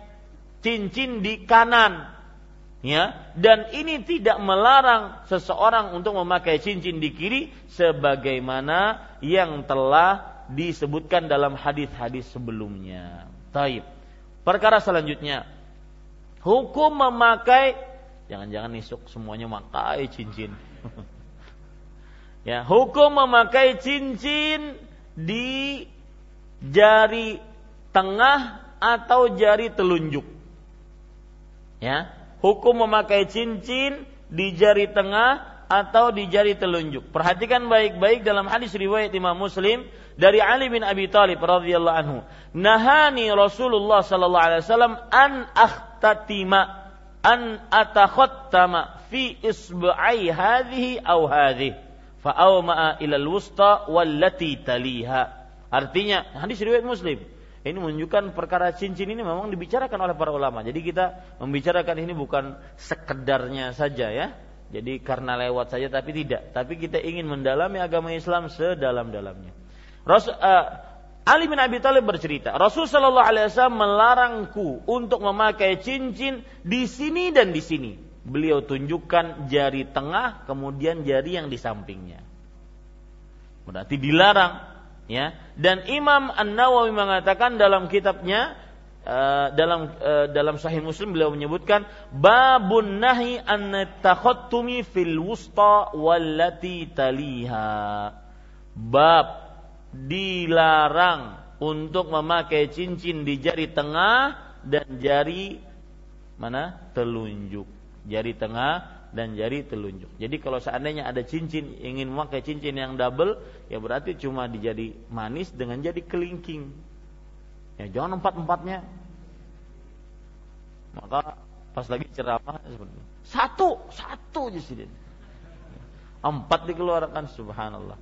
cincin di kanan ya dan ini tidak melarang seseorang untuk memakai cincin di kiri sebagaimana yang telah disebutkan dalam hadis-hadis sebelumnya. Taib. Perkara selanjutnya hukum memakai jangan-jangan nisuk semuanya memakai cincin. <laughs> ya, hukum memakai cincin di jari tengah atau jari telunjuk. Ya, hukum memakai cincin di jari tengah atau di jari telunjuk. Perhatikan baik-baik dalam hadis riwayat Imam Muslim dari Ali bin Abi Thalib radhiyallahu anhu. Nahani Rasulullah sallallahu alaihi wasallam an akhtatima an atakhattama fi isba'i hadhihi aw hadhihi fa awma'a ila al-wusta wallati taliha. Artinya hadis riwayat Muslim ini menunjukkan perkara cincin ini memang dibicarakan oleh para ulama. Jadi kita membicarakan ini bukan sekedarnya saja ya. Jadi karena lewat saja tapi tidak. Tapi kita ingin mendalami agama Islam sedalam-dalamnya. Rasul uh, Ali bin Abi Thalib bercerita, Rasul Shallallahu Alaihi Wasallam melarangku untuk memakai cincin di sini dan di sini. Beliau tunjukkan jari tengah, kemudian jari yang di sampingnya. Berarti dilarang ya dan Imam An Nawawi mengatakan dalam kitabnya uh, dalam uh, dalam Sahih Muslim beliau menyebutkan babun nahi an takhattumi fil wusta wallati taliha bab dilarang untuk memakai cincin di jari tengah dan jari mana telunjuk jari tengah dan jari telunjuk. Jadi kalau seandainya ada cincin ingin memakai cincin yang double, ya berarti cuma dijadi manis dengan jadi kelingking. Ya jangan empat empatnya. Maka pas lagi ceramah. Satu, satu sih Empat dikeluarkan subhanallah.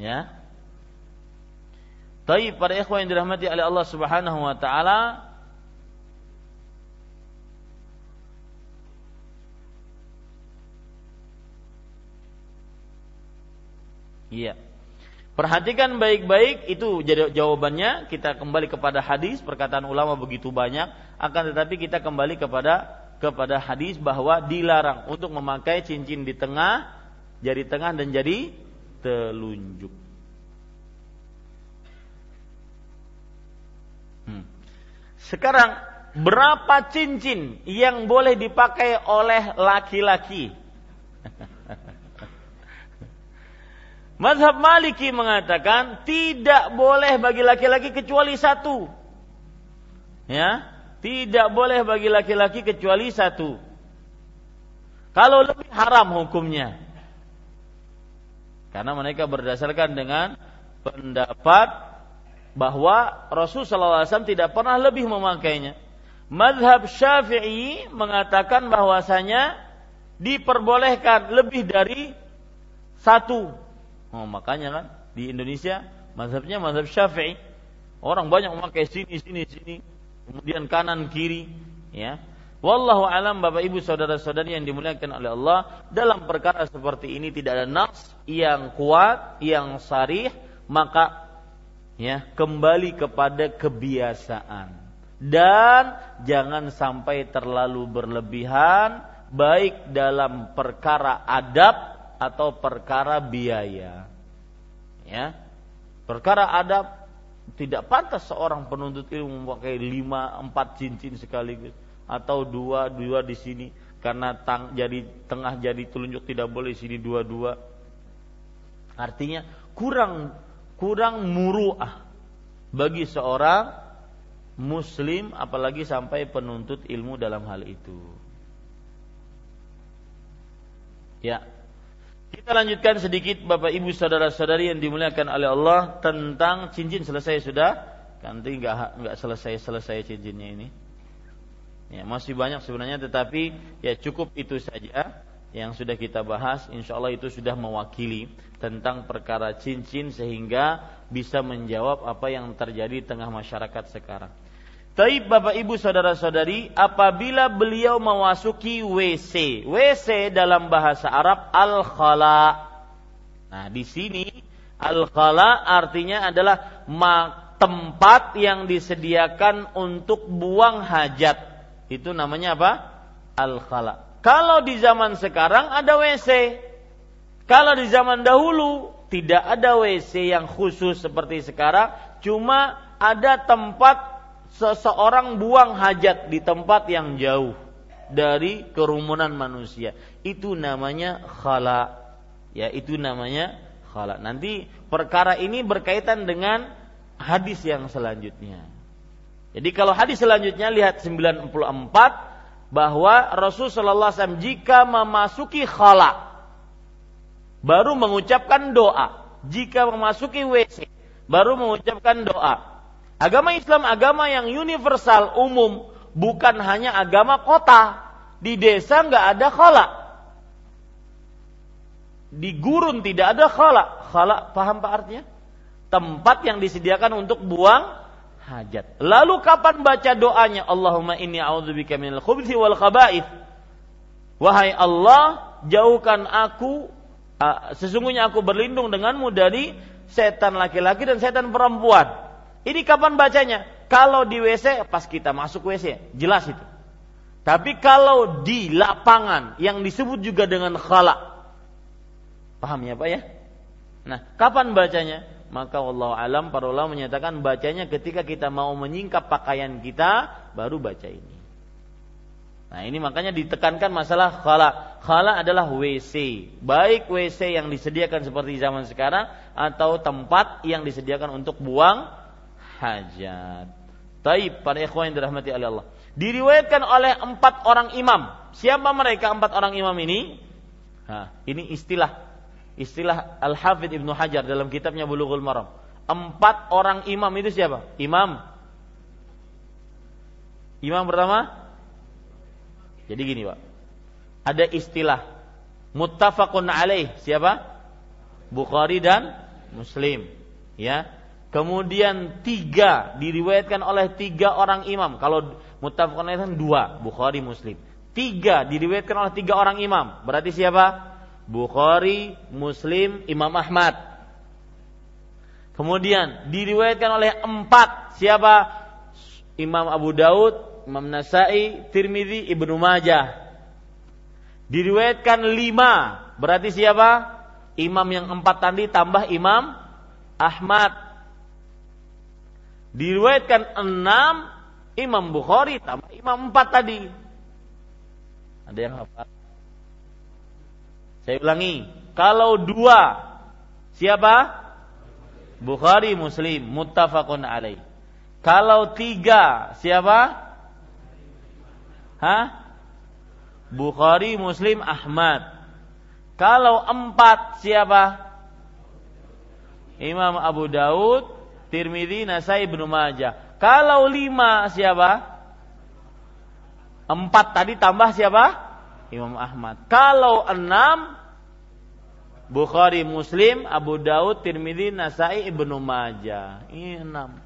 Ya. Tapi para ikhwan yang dirahmati oleh Allah Subhanahu wa taala, Iya. Perhatikan baik-baik itu jadi jawabannya kita kembali kepada hadis perkataan ulama begitu banyak akan tetapi kita kembali kepada kepada hadis bahwa dilarang untuk memakai cincin di tengah jari tengah dan jari telunjuk. Sekarang berapa cincin yang boleh dipakai oleh laki-laki? <laughs> Mazhab Maliki mengatakan tidak boleh bagi laki-laki kecuali satu. Ya, tidak boleh bagi laki-laki kecuali satu. Kalau lebih haram hukumnya. Karena mereka berdasarkan dengan pendapat bahwa Rasulullah SAW tidak pernah lebih memakainya. Madhab Syafi'i mengatakan bahwasanya diperbolehkan lebih dari satu Oh, makanya kan di Indonesia mazhabnya mazhab Syafi'i. Orang banyak memakai sini sini sini, kemudian kanan kiri, ya. Wallahu alam Bapak Ibu saudara-saudari yang dimuliakan oleh Allah, dalam perkara seperti ini tidak ada nas yang kuat, yang sarih, maka ya kembali kepada kebiasaan dan jangan sampai terlalu berlebihan baik dalam perkara adab atau perkara biaya. Ya. Perkara adab tidak pantas seorang penuntut ilmu memakai lima empat cincin sekaligus atau dua dua di sini karena tang, jadi tengah jadi telunjuk tidak boleh sini dua dua artinya kurang kurang muruah bagi seorang muslim apalagi sampai penuntut ilmu dalam hal itu ya kita lanjutkan sedikit Bapak Ibu saudara-saudari yang dimuliakan oleh Allah tentang cincin selesai sudah. Nanti nggak nggak selesai selesai cincinnya ini. Ya, masih banyak sebenarnya tetapi ya cukup itu saja yang sudah kita bahas insya Allah itu sudah mewakili tentang perkara cincin sehingga bisa menjawab apa yang terjadi di tengah masyarakat sekarang. Tapi Bapak Ibu Saudara-saudari, apabila beliau memasuki WC, WC dalam bahasa Arab al-khala. Nah, di sini al-khala artinya adalah tempat yang disediakan untuk buang hajat. Itu namanya apa? Al-khala. Kalau di zaman sekarang ada WC. Kalau di zaman dahulu tidak ada WC yang khusus seperti sekarang, cuma ada tempat seseorang buang hajat di tempat yang jauh dari kerumunan manusia. Itu namanya khala. Ya, itu namanya khala. Nanti perkara ini berkaitan dengan hadis yang selanjutnya. Jadi kalau hadis selanjutnya lihat 94 bahwa Rasul sallallahu alaihi wasallam jika memasuki khala baru mengucapkan doa. Jika memasuki WC baru mengucapkan doa. Agama Islam agama yang universal, umum, bukan hanya agama kota. Di desa nggak ada khala. Di gurun tidak ada khala. Khala paham pak artinya? Tempat yang disediakan untuk buang hajat. Lalu kapan baca doanya? Allahumma inni a'udzubika minal khubuthi wal khaba'ith. Wahai Allah, jauhkan aku sesungguhnya aku berlindung denganmu dari setan laki-laki dan setan perempuan. Ini kapan bacanya? Kalau di WC pas kita masuk WC, jelas itu. Tapi kalau di lapangan yang disebut juga dengan khala. Paham ya Pak ya? Nah, kapan bacanya? Maka Allah alam para ulama menyatakan bacanya ketika kita mau menyingkap pakaian kita baru baca ini. Nah ini makanya ditekankan masalah khala. Khala adalah WC. Baik WC yang disediakan seperti zaman sekarang atau tempat yang disediakan untuk buang hajat. Taib para ikhwan yang dirahmati oleh Allah. Diriwayatkan oleh empat orang imam. Siapa mereka empat orang imam ini? Nah, ini istilah istilah Al Hafidh Ibnu Hajar dalam kitabnya Bulughul Maram. Empat orang imam itu siapa? Imam. Imam pertama. Jadi gini, Pak. Ada istilah muttafaqun alaih. Siapa? Bukhari dan Muslim. Ya. Kemudian tiga diriwayatkan oleh tiga orang imam. Kalau mutafakun kan dua, Bukhari Muslim. Tiga diriwayatkan oleh tiga orang imam. Berarti siapa? Bukhari, Muslim, Imam Ahmad. Kemudian diriwayatkan oleh empat siapa? Imam Abu Daud, Imam Nasai, Tirmidzi, Ibnu Majah. Diriwayatkan lima, berarti siapa? Imam yang empat tadi tambah Imam Ahmad Diriwayatkan enam Imam Bukhari tambah Imam empat tadi. Ada yang hafal? Saya ulangi, kalau dua siapa? Bukhari Muslim muttafaqun alaih. Kalau tiga siapa? Hah? Bukhari Muslim Ahmad. Kalau empat siapa? Imam Abu Daud Tirmidzi, Nasai, Ibnu Majah. Kalau lima siapa? Empat tadi tambah siapa? Imam Ahmad. Kalau enam Bukhari, Muslim, Abu Daud, Tirmidzi, Nasai, Ibnu Majah. Ini enam.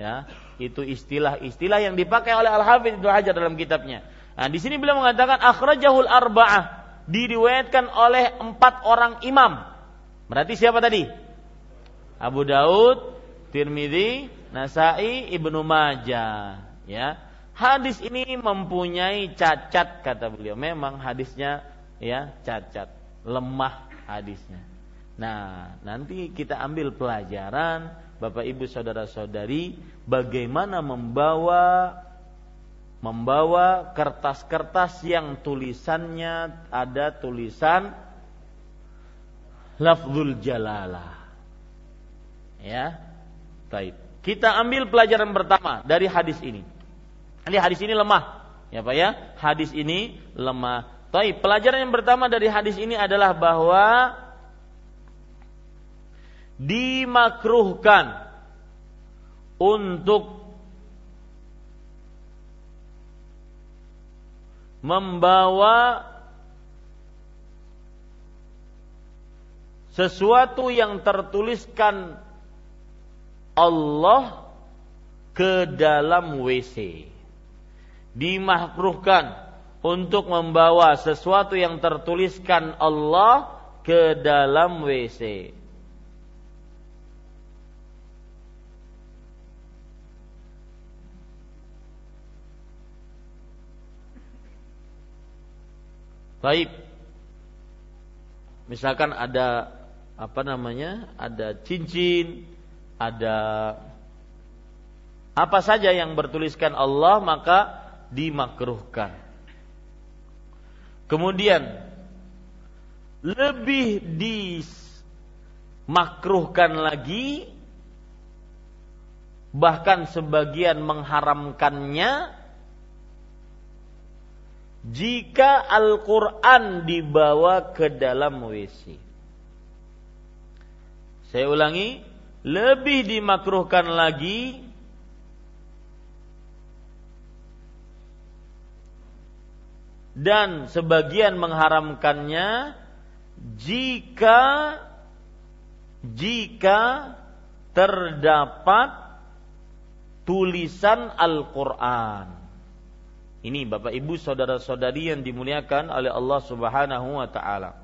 Ya, itu istilah-istilah yang dipakai oleh Al Hafidz Ibnu Hajar dalam kitabnya. Nah, di sini beliau mengatakan akhrajahul arba'ah diriwayatkan oleh empat orang imam. Berarti siapa tadi? Abu Daud, Tirmidzi, Nasai, Ibnu Majah, ya. Hadis ini mempunyai cacat kata beliau. Memang hadisnya ya cacat, lemah hadisnya. Nah, nanti kita ambil pelajaran Bapak Ibu saudara-saudari bagaimana membawa membawa kertas-kertas yang tulisannya ada tulisan lafzul jalalah. Ya, Baik. Kita ambil pelajaran pertama dari hadis ini. Ini hadis ini lemah. Ya Pak ya, hadis ini lemah. Baik, pelajaran yang pertama dari hadis ini adalah bahwa dimakruhkan untuk membawa sesuatu yang tertuliskan Allah ke dalam WC. Dimakruhkan untuk membawa sesuatu yang tertuliskan Allah ke dalam WC. Baik. Misalkan ada apa namanya? Ada cincin, ada apa saja yang bertuliskan Allah maka dimakruhkan. Kemudian lebih dimakruhkan lagi bahkan sebagian mengharamkannya jika Al-Quran dibawa ke dalam WC. Saya ulangi, lebih dimakruhkan lagi dan sebagian mengharamkannya jika jika terdapat tulisan Al-Qur'an. Ini Bapak Ibu saudara-saudari yang dimuliakan oleh Allah Subhanahu wa taala.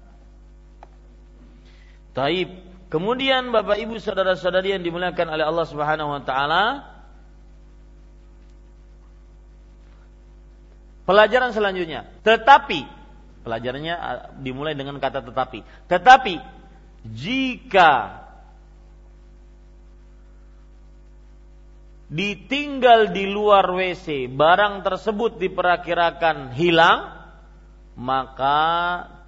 Taib. Kemudian Bapak Ibu saudara-saudari yang dimuliakan oleh Allah Subhanahu wa taala, Pelajaran selanjutnya, tetapi pelajarannya ah, dimulai dengan kata tetapi. Tetapi jika ditinggal di luar WC, barang tersebut diperkirakan hilang, maka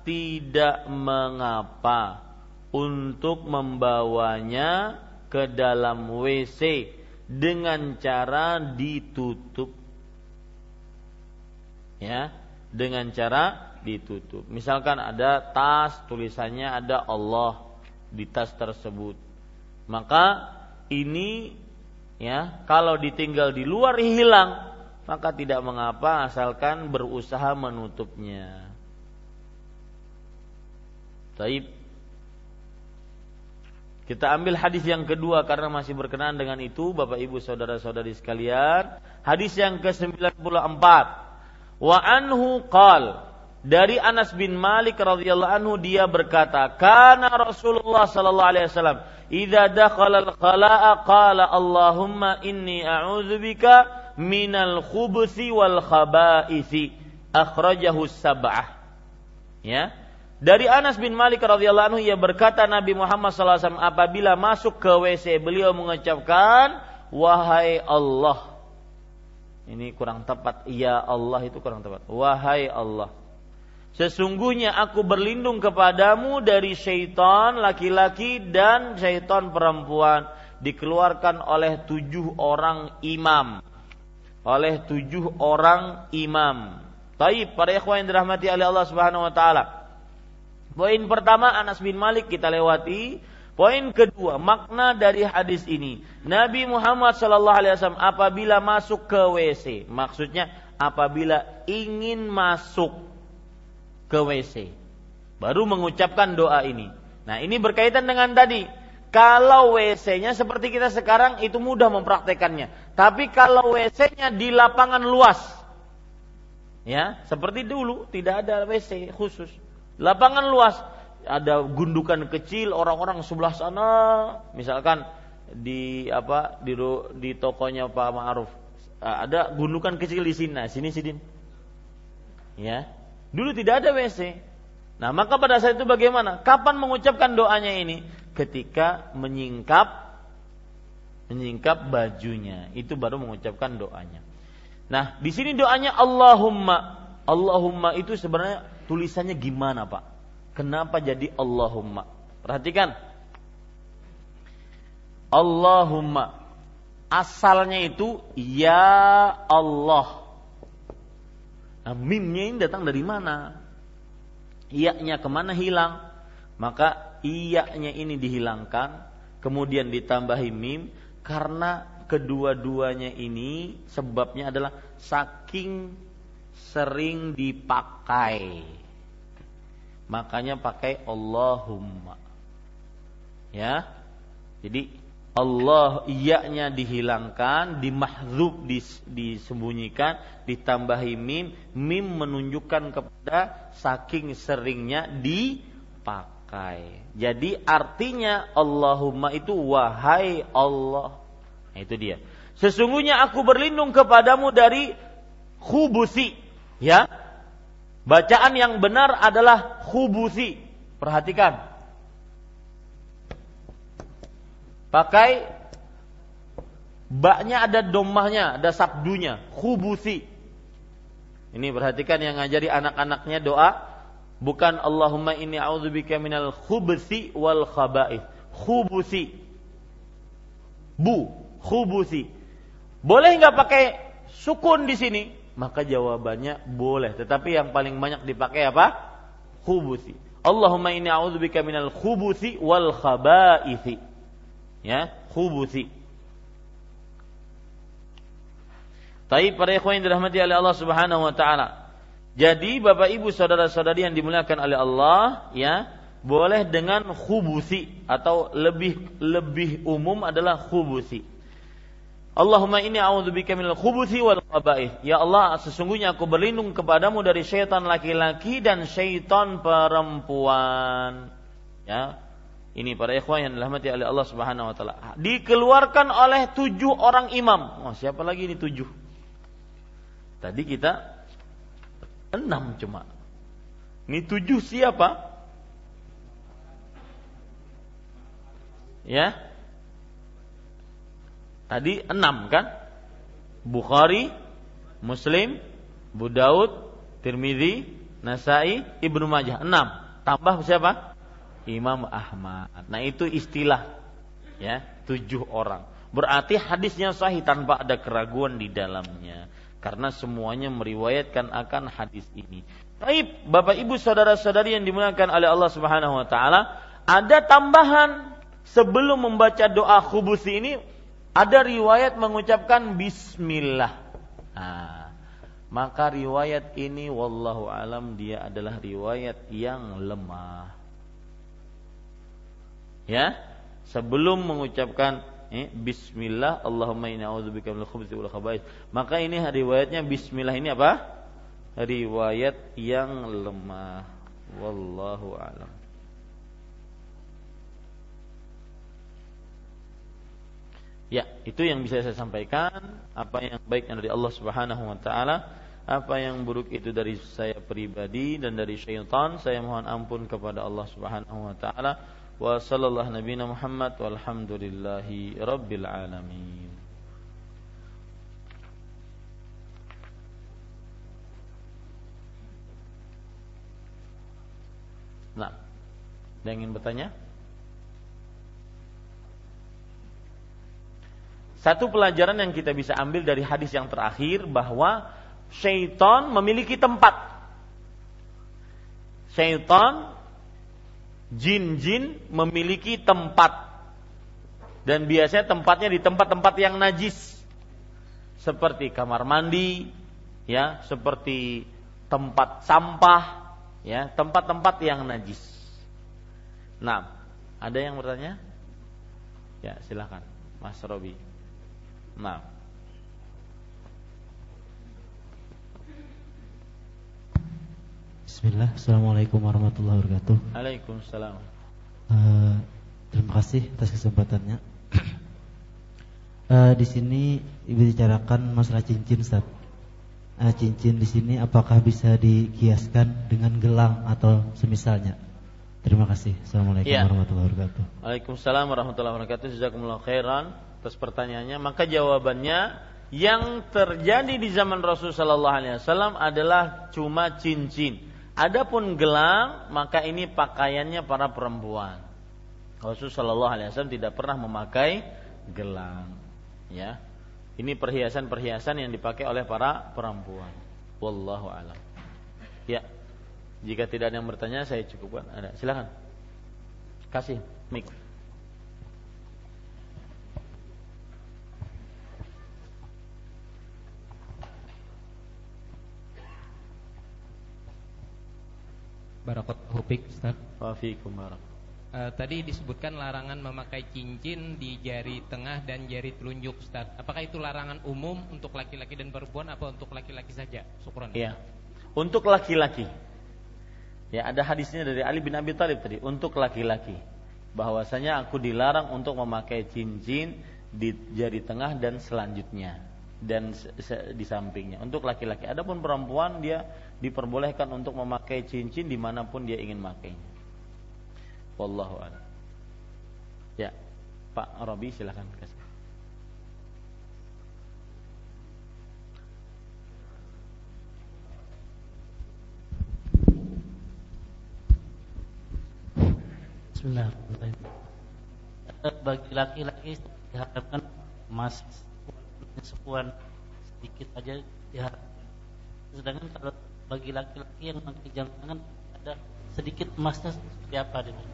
tidak mengapa untuk membawanya ke dalam WC dengan cara ditutup. Ya, dengan cara ditutup. Misalkan ada tas tulisannya ada Allah di tas tersebut. Maka ini ya kalau ditinggal di luar hilang maka tidak mengapa asalkan berusaha menutupnya. Taib. Kita ambil hadis yang kedua karena masih berkenaan dengan itu Bapak Ibu saudara-saudari sekalian. Hadis yang ke-94. Wa anhu qal dari Anas bin Malik radhiyallahu anhu dia berkata, "Kana Rasulullah sallallahu alaihi wasallam idza dakhala al-khala'a qala Allahumma inni a'udzubika minal khubuthi wal khaba'isi. Akhrajahu sab'ah. Ya. Dari Anas bin Malik radhiyallahu anhu ia berkata Nabi Muhammad SAW apabila masuk ke WC beliau mengucapkan wahai Allah. Ini kurang tepat. Ya Allah itu kurang tepat. Wahai Allah Sesungguhnya aku berlindung kepadamu dari syaitan laki-laki dan syaitan perempuan dikeluarkan oleh tujuh orang imam. Oleh tujuh orang imam. Taib para ikhwan yang dirahmati oleh Allah Subhanahu wa taala. Poin pertama Anas bin Malik kita lewati. Poin kedua, makna dari hadis ini. Nabi Muhammad sallallahu alaihi wasallam apabila masuk ke WC, maksudnya apabila ingin masuk ke WC. Baru mengucapkan doa ini. Nah ini berkaitan dengan tadi. Kalau WC-nya seperti kita sekarang itu mudah mempraktekannya. Tapi kalau WC-nya di lapangan luas. Ya, seperti dulu tidak ada WC khusus. Lapangan luas, ada gundukan kecil orang-orang sebelah sana, misalkan di apa di di tokonya Pak Ma'ruf ada gundukan kecil di sini, nah, sini sini. Ya, Dulu tidak ada WC. Nah, maka pada saat itu bagaimana? Kapan mengucapkan doanya ini? Ketika menyingkap menyingkap bajunya, itu baru mengucapkan doanya. Nah, di sini doanya Allahumma. Allahumma itu sebenarnya tulisannya gimana, Pak? Kenapa jadi Allahumma? Perhatikan. Allahumma. Asalnya itu ya Allah. Nah, mimnya ini datang dari mana? Iya-nya ke mana hilang? Maka iya-nya ini dihilangkan, kemudian ditambahi mim karena kedua-duanya ini sebabnya adalah saking sering dipakai. Makanya pakai Allahumma. Ya. Jadi Allah iya-nya dihilangkan, dimahzub dis, disembunyikan, ditambahi mim, mim menunjukkan kepada saking seringnya dipakai. Jadi artinya Allahumma itu wahai Allah. Nah, itu dia. Sesungguhnya aku berlindung kepadamu dari khubusi. Ya. Bacaan yang benar adalah khubusi. Perhatikan. Pakai baknya ada domahnya, ada sabdunya, khubusi. Ini perhatikan yang ngajari anak-anaknya doa bukan Allahumma inni a'udzubika minal khubusi wal khaba'ith. Khubusi. Bu, khubusi. Boleh nggak pakai sukun di sini? Maka jawabannya boleh, tetapi yang paling banyak dipakai apa? Khubusi. Allahumma inni a'udzubika minal khubusi wal khaba'ithi ya khubuthi Tapi para ikhwan yang dirahmati oleh Allah Subhanahu wa taala. Jadi Bapak Ibu saudara-saudari yang dimuliakan oleh Allah, ya, boleh dengan khubusi atau lebih lebih umum adalah khubusi. Allahumma inni a'udzubika minal khubuthi wal khaba'ith. Ya Allah, sesungguhnya aku berlindung kepadamu dari syaitan laki-laki dan syaitan perempuan. Ya, ini para ikhwan yang dirahmati oleh Allah Subhanahu wa taala. Dikeluarkan oleh tujuh orang imam. Oh, siapa lagi ini tujuh? Tadi kita enam cuma. Ini tujuh siapa? Ya. Tadi enam kan? Bukhari, Muslim, Abu Daud, Nasai, Ibnu Majah. Enam. Tambah siapa? Imam Ahmad. Nah itu istilah ya tujuh orang. Berarti hadisnya sahih tanpa ada keraguan di dalamnya. Karena semuanya meriwayatkan akan hadis ini. Baik, Bapak Ibu saudara-saudari yang dimuliakan oleh Allah Subhanahu wa taala, ada tambahan sebelum membaca doa khubus ini ada riwayat mengucapkan bismillah. Nah, maka riwayat ini wallahu alam dia adalah riwayat yang lemah ya? Sebelum mengucapkan eh, Bismillah Allahumma inna a'udzubika minal khubuthi wal khaba'ith. Maka ini riwayatnya Bismillah ini apa? Riwayat yang lemah. Wallahu alam. Ya, itu yang bisa saya sampaikan. Apa yang baik dari Allah Subhanahu wa taala, apa yang buruk itu dari saya pribadi dan dari syaitan. Saya mohon ampun kepada Allah Subhanahu wa taala wa sallallahu nabiyina Muhammad walhamdulillahi rabbil alamin. Nah, ada yang ingin bertanya? Satu pelajaran yang kita bisa ambil dari hadis yang terakhir bahwa syaitan memiliki tempat. Syaitan jin-jin memiliki tempat. Dan biasanya tempatnya di tempat-tempat yang najis. Seperti kamar mandi ya seperti tempat sampah ya tempat-tempat yang najis. Nah ada yang bertanya? Ya silahkan Mas Robi. Nah Bismillah, Assalamualaikum warahmatullahi wabarakatuh. Waalaikumsalam. Uh, terima kasih atas kesempatannya. uh, di sini ibu bicarakan masalah cincin, Ustaz. Uh, cincin di sini apakah bisa dikiaskan dengan gelang atau semisalnya? Terima kasih. Assalamualaikum ya. warahmatullahi wabarakatuh. Waalaikumsalam warahmatullahi wabarakatuh. Jazakumullah khairan atas pertanyaannya. Maka jawabannya yang terjadi di zaman Rasulullah Sallallahu Alaihi Wasallam adalah cuma cincin Adapun gelang maka ini pakaiannya para perempuan. Rasulullah Shallallahu Alaihi Wasallam tidak pernah memakai gelang. Ya, ini perhiasan-perhiasan yang dipakai oleh para perempuan. Wallahu alam. Ya, jika tidak ada yang bertanya saya cukupkan. Ada, silakan. Kasih mic. Barakat Hufik Ustaz. Wa fiikum barak. Uh, tadi disebutkan larangan memakai cincin di jari tengah dan jari telunjuk Ustaz. Apakah itu larangan umum untuk laki-laki dan perempuan apa untuk laki-laki saja? Syukran. Iya. Untuk laki-laki. Ya, ada hadisnya dari Ali bin Abi Thalib tadi untuk laki-laki. Bahwasanya aku dilarang untuk memakai cincin di jari tengah dan selanjutnya dan di sampingnya. Untuk laki-laki. Adapun perempuan dia diperbolehkan untuk memakai cincin di mana pun dia ingin makainya. Wallahu a'lam. Ya, Pak Robi silahkan kasih. Bismillahirrahmanirrahim. Bagi laki-laki diharapkan emas sepuan sedikit aja ya. Sedangkan kalau bagi laki-laki yang pakai jam tangan ada sedikit emasnya seperti apa dia?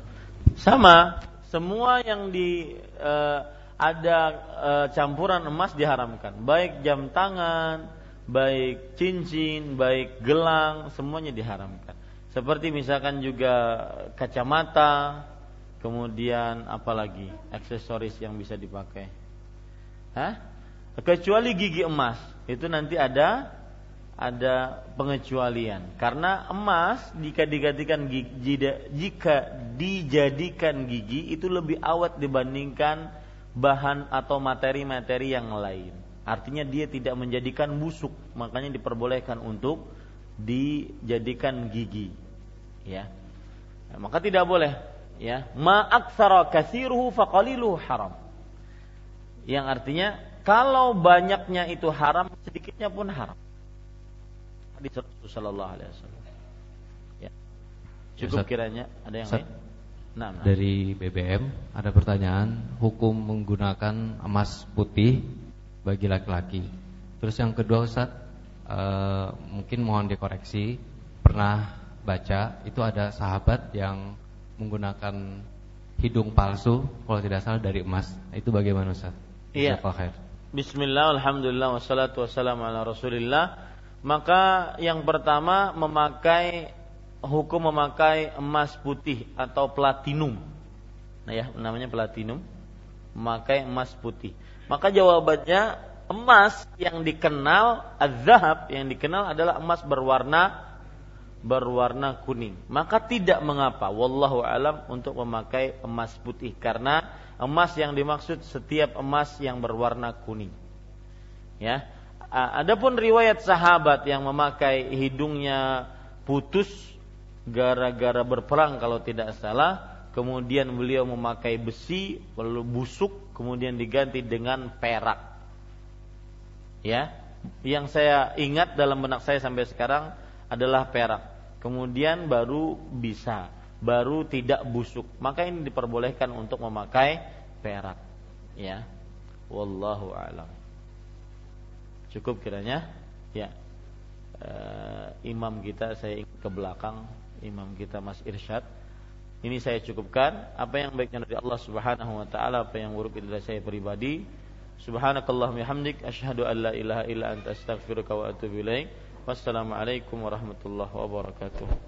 Sama, semua yang di uh, ada uh, campuran emas diharamkan, baik jam tangan, baik cincin, baik gelang, semuanya diharamkan. Seperti misalkan juga kacamata, kemudian apalagi aksesoris yang bisa dipakai. Hah? Kecuali gigi emas, itu nanti ada ada pengecualian karena emas jika digantikan gigi, jika dijadikan gigi itu lebih awet dibandingkan bahan atau materi-materi yang lain. Artinya dia tidak menjadikan busuk, makanya diperbolehkan untuk dijadikan gigi. Ya. Nah, maka tidak boleh ya. Ma aktsara katsiruhu faqaliluhu haram. Yang artinya kalau banyaknya itu haram, sedikitnya pun haram hadis Rasulullah Sallallahu Alaihi Wasallam. Ya. Cukup Ustaz, kiranya ada yang Ustaz, lain? Nah, nah. Dari BBM ada pertanyaan hukum menggunakan emas putih bagi laki-laki. Terus yang kedua Ustaz, uh, mungkin mohon dikoreksi. Pernah baca itu ada sahabat yang menggunakan hidung palsu kalau tidak salah dari emas. Itu bagaimana Ustaz? Iya. Bismillah, alhamdulillah, wassalatu wassalamu ala rasulillah maka yang pertama memakai hukum memakai emas putih atau platinum. Nah ya, namanya platinum. Memakai emas putih. Maka jawabannya emas yang dikenal azhab yang dikenal adalah emas berwarna berwarna kuning. Maka tidak mengapa wallahu alam untuk memakai emas putih karena emas yang dimaksud setiap emas yang berwarna kuning. Ya. Adapun riwayat sahabat yang memakai hidungnya putus gara-gara berperang kalau tidak salah, kemudian beliau memakai besi lalu busuk kemudian diganti dengan perak. Ya, yang saya ingat dalam benak saya sampai sekarang adalah perak. Kemudian baru bisa, baru tidak busuk. Maka ini diperbolehkan untuk memakai perak. Ya. Wallahu a'lam. Cukup kiranya? Ya. E, imam kita saya ke belakang, imam kita Mas Irsyad. Ini saya cukupkan. Apa yang baiknya dari Allah Subhanahu wa taala, apa yang buruk itu dari saya pribadi. Subhanakallahumma hamdik asyhadu an la ilaha illa anta astaghfiruka wa atubu ilaik. Wassalamualaikum warahmatullahi wabarakatuh.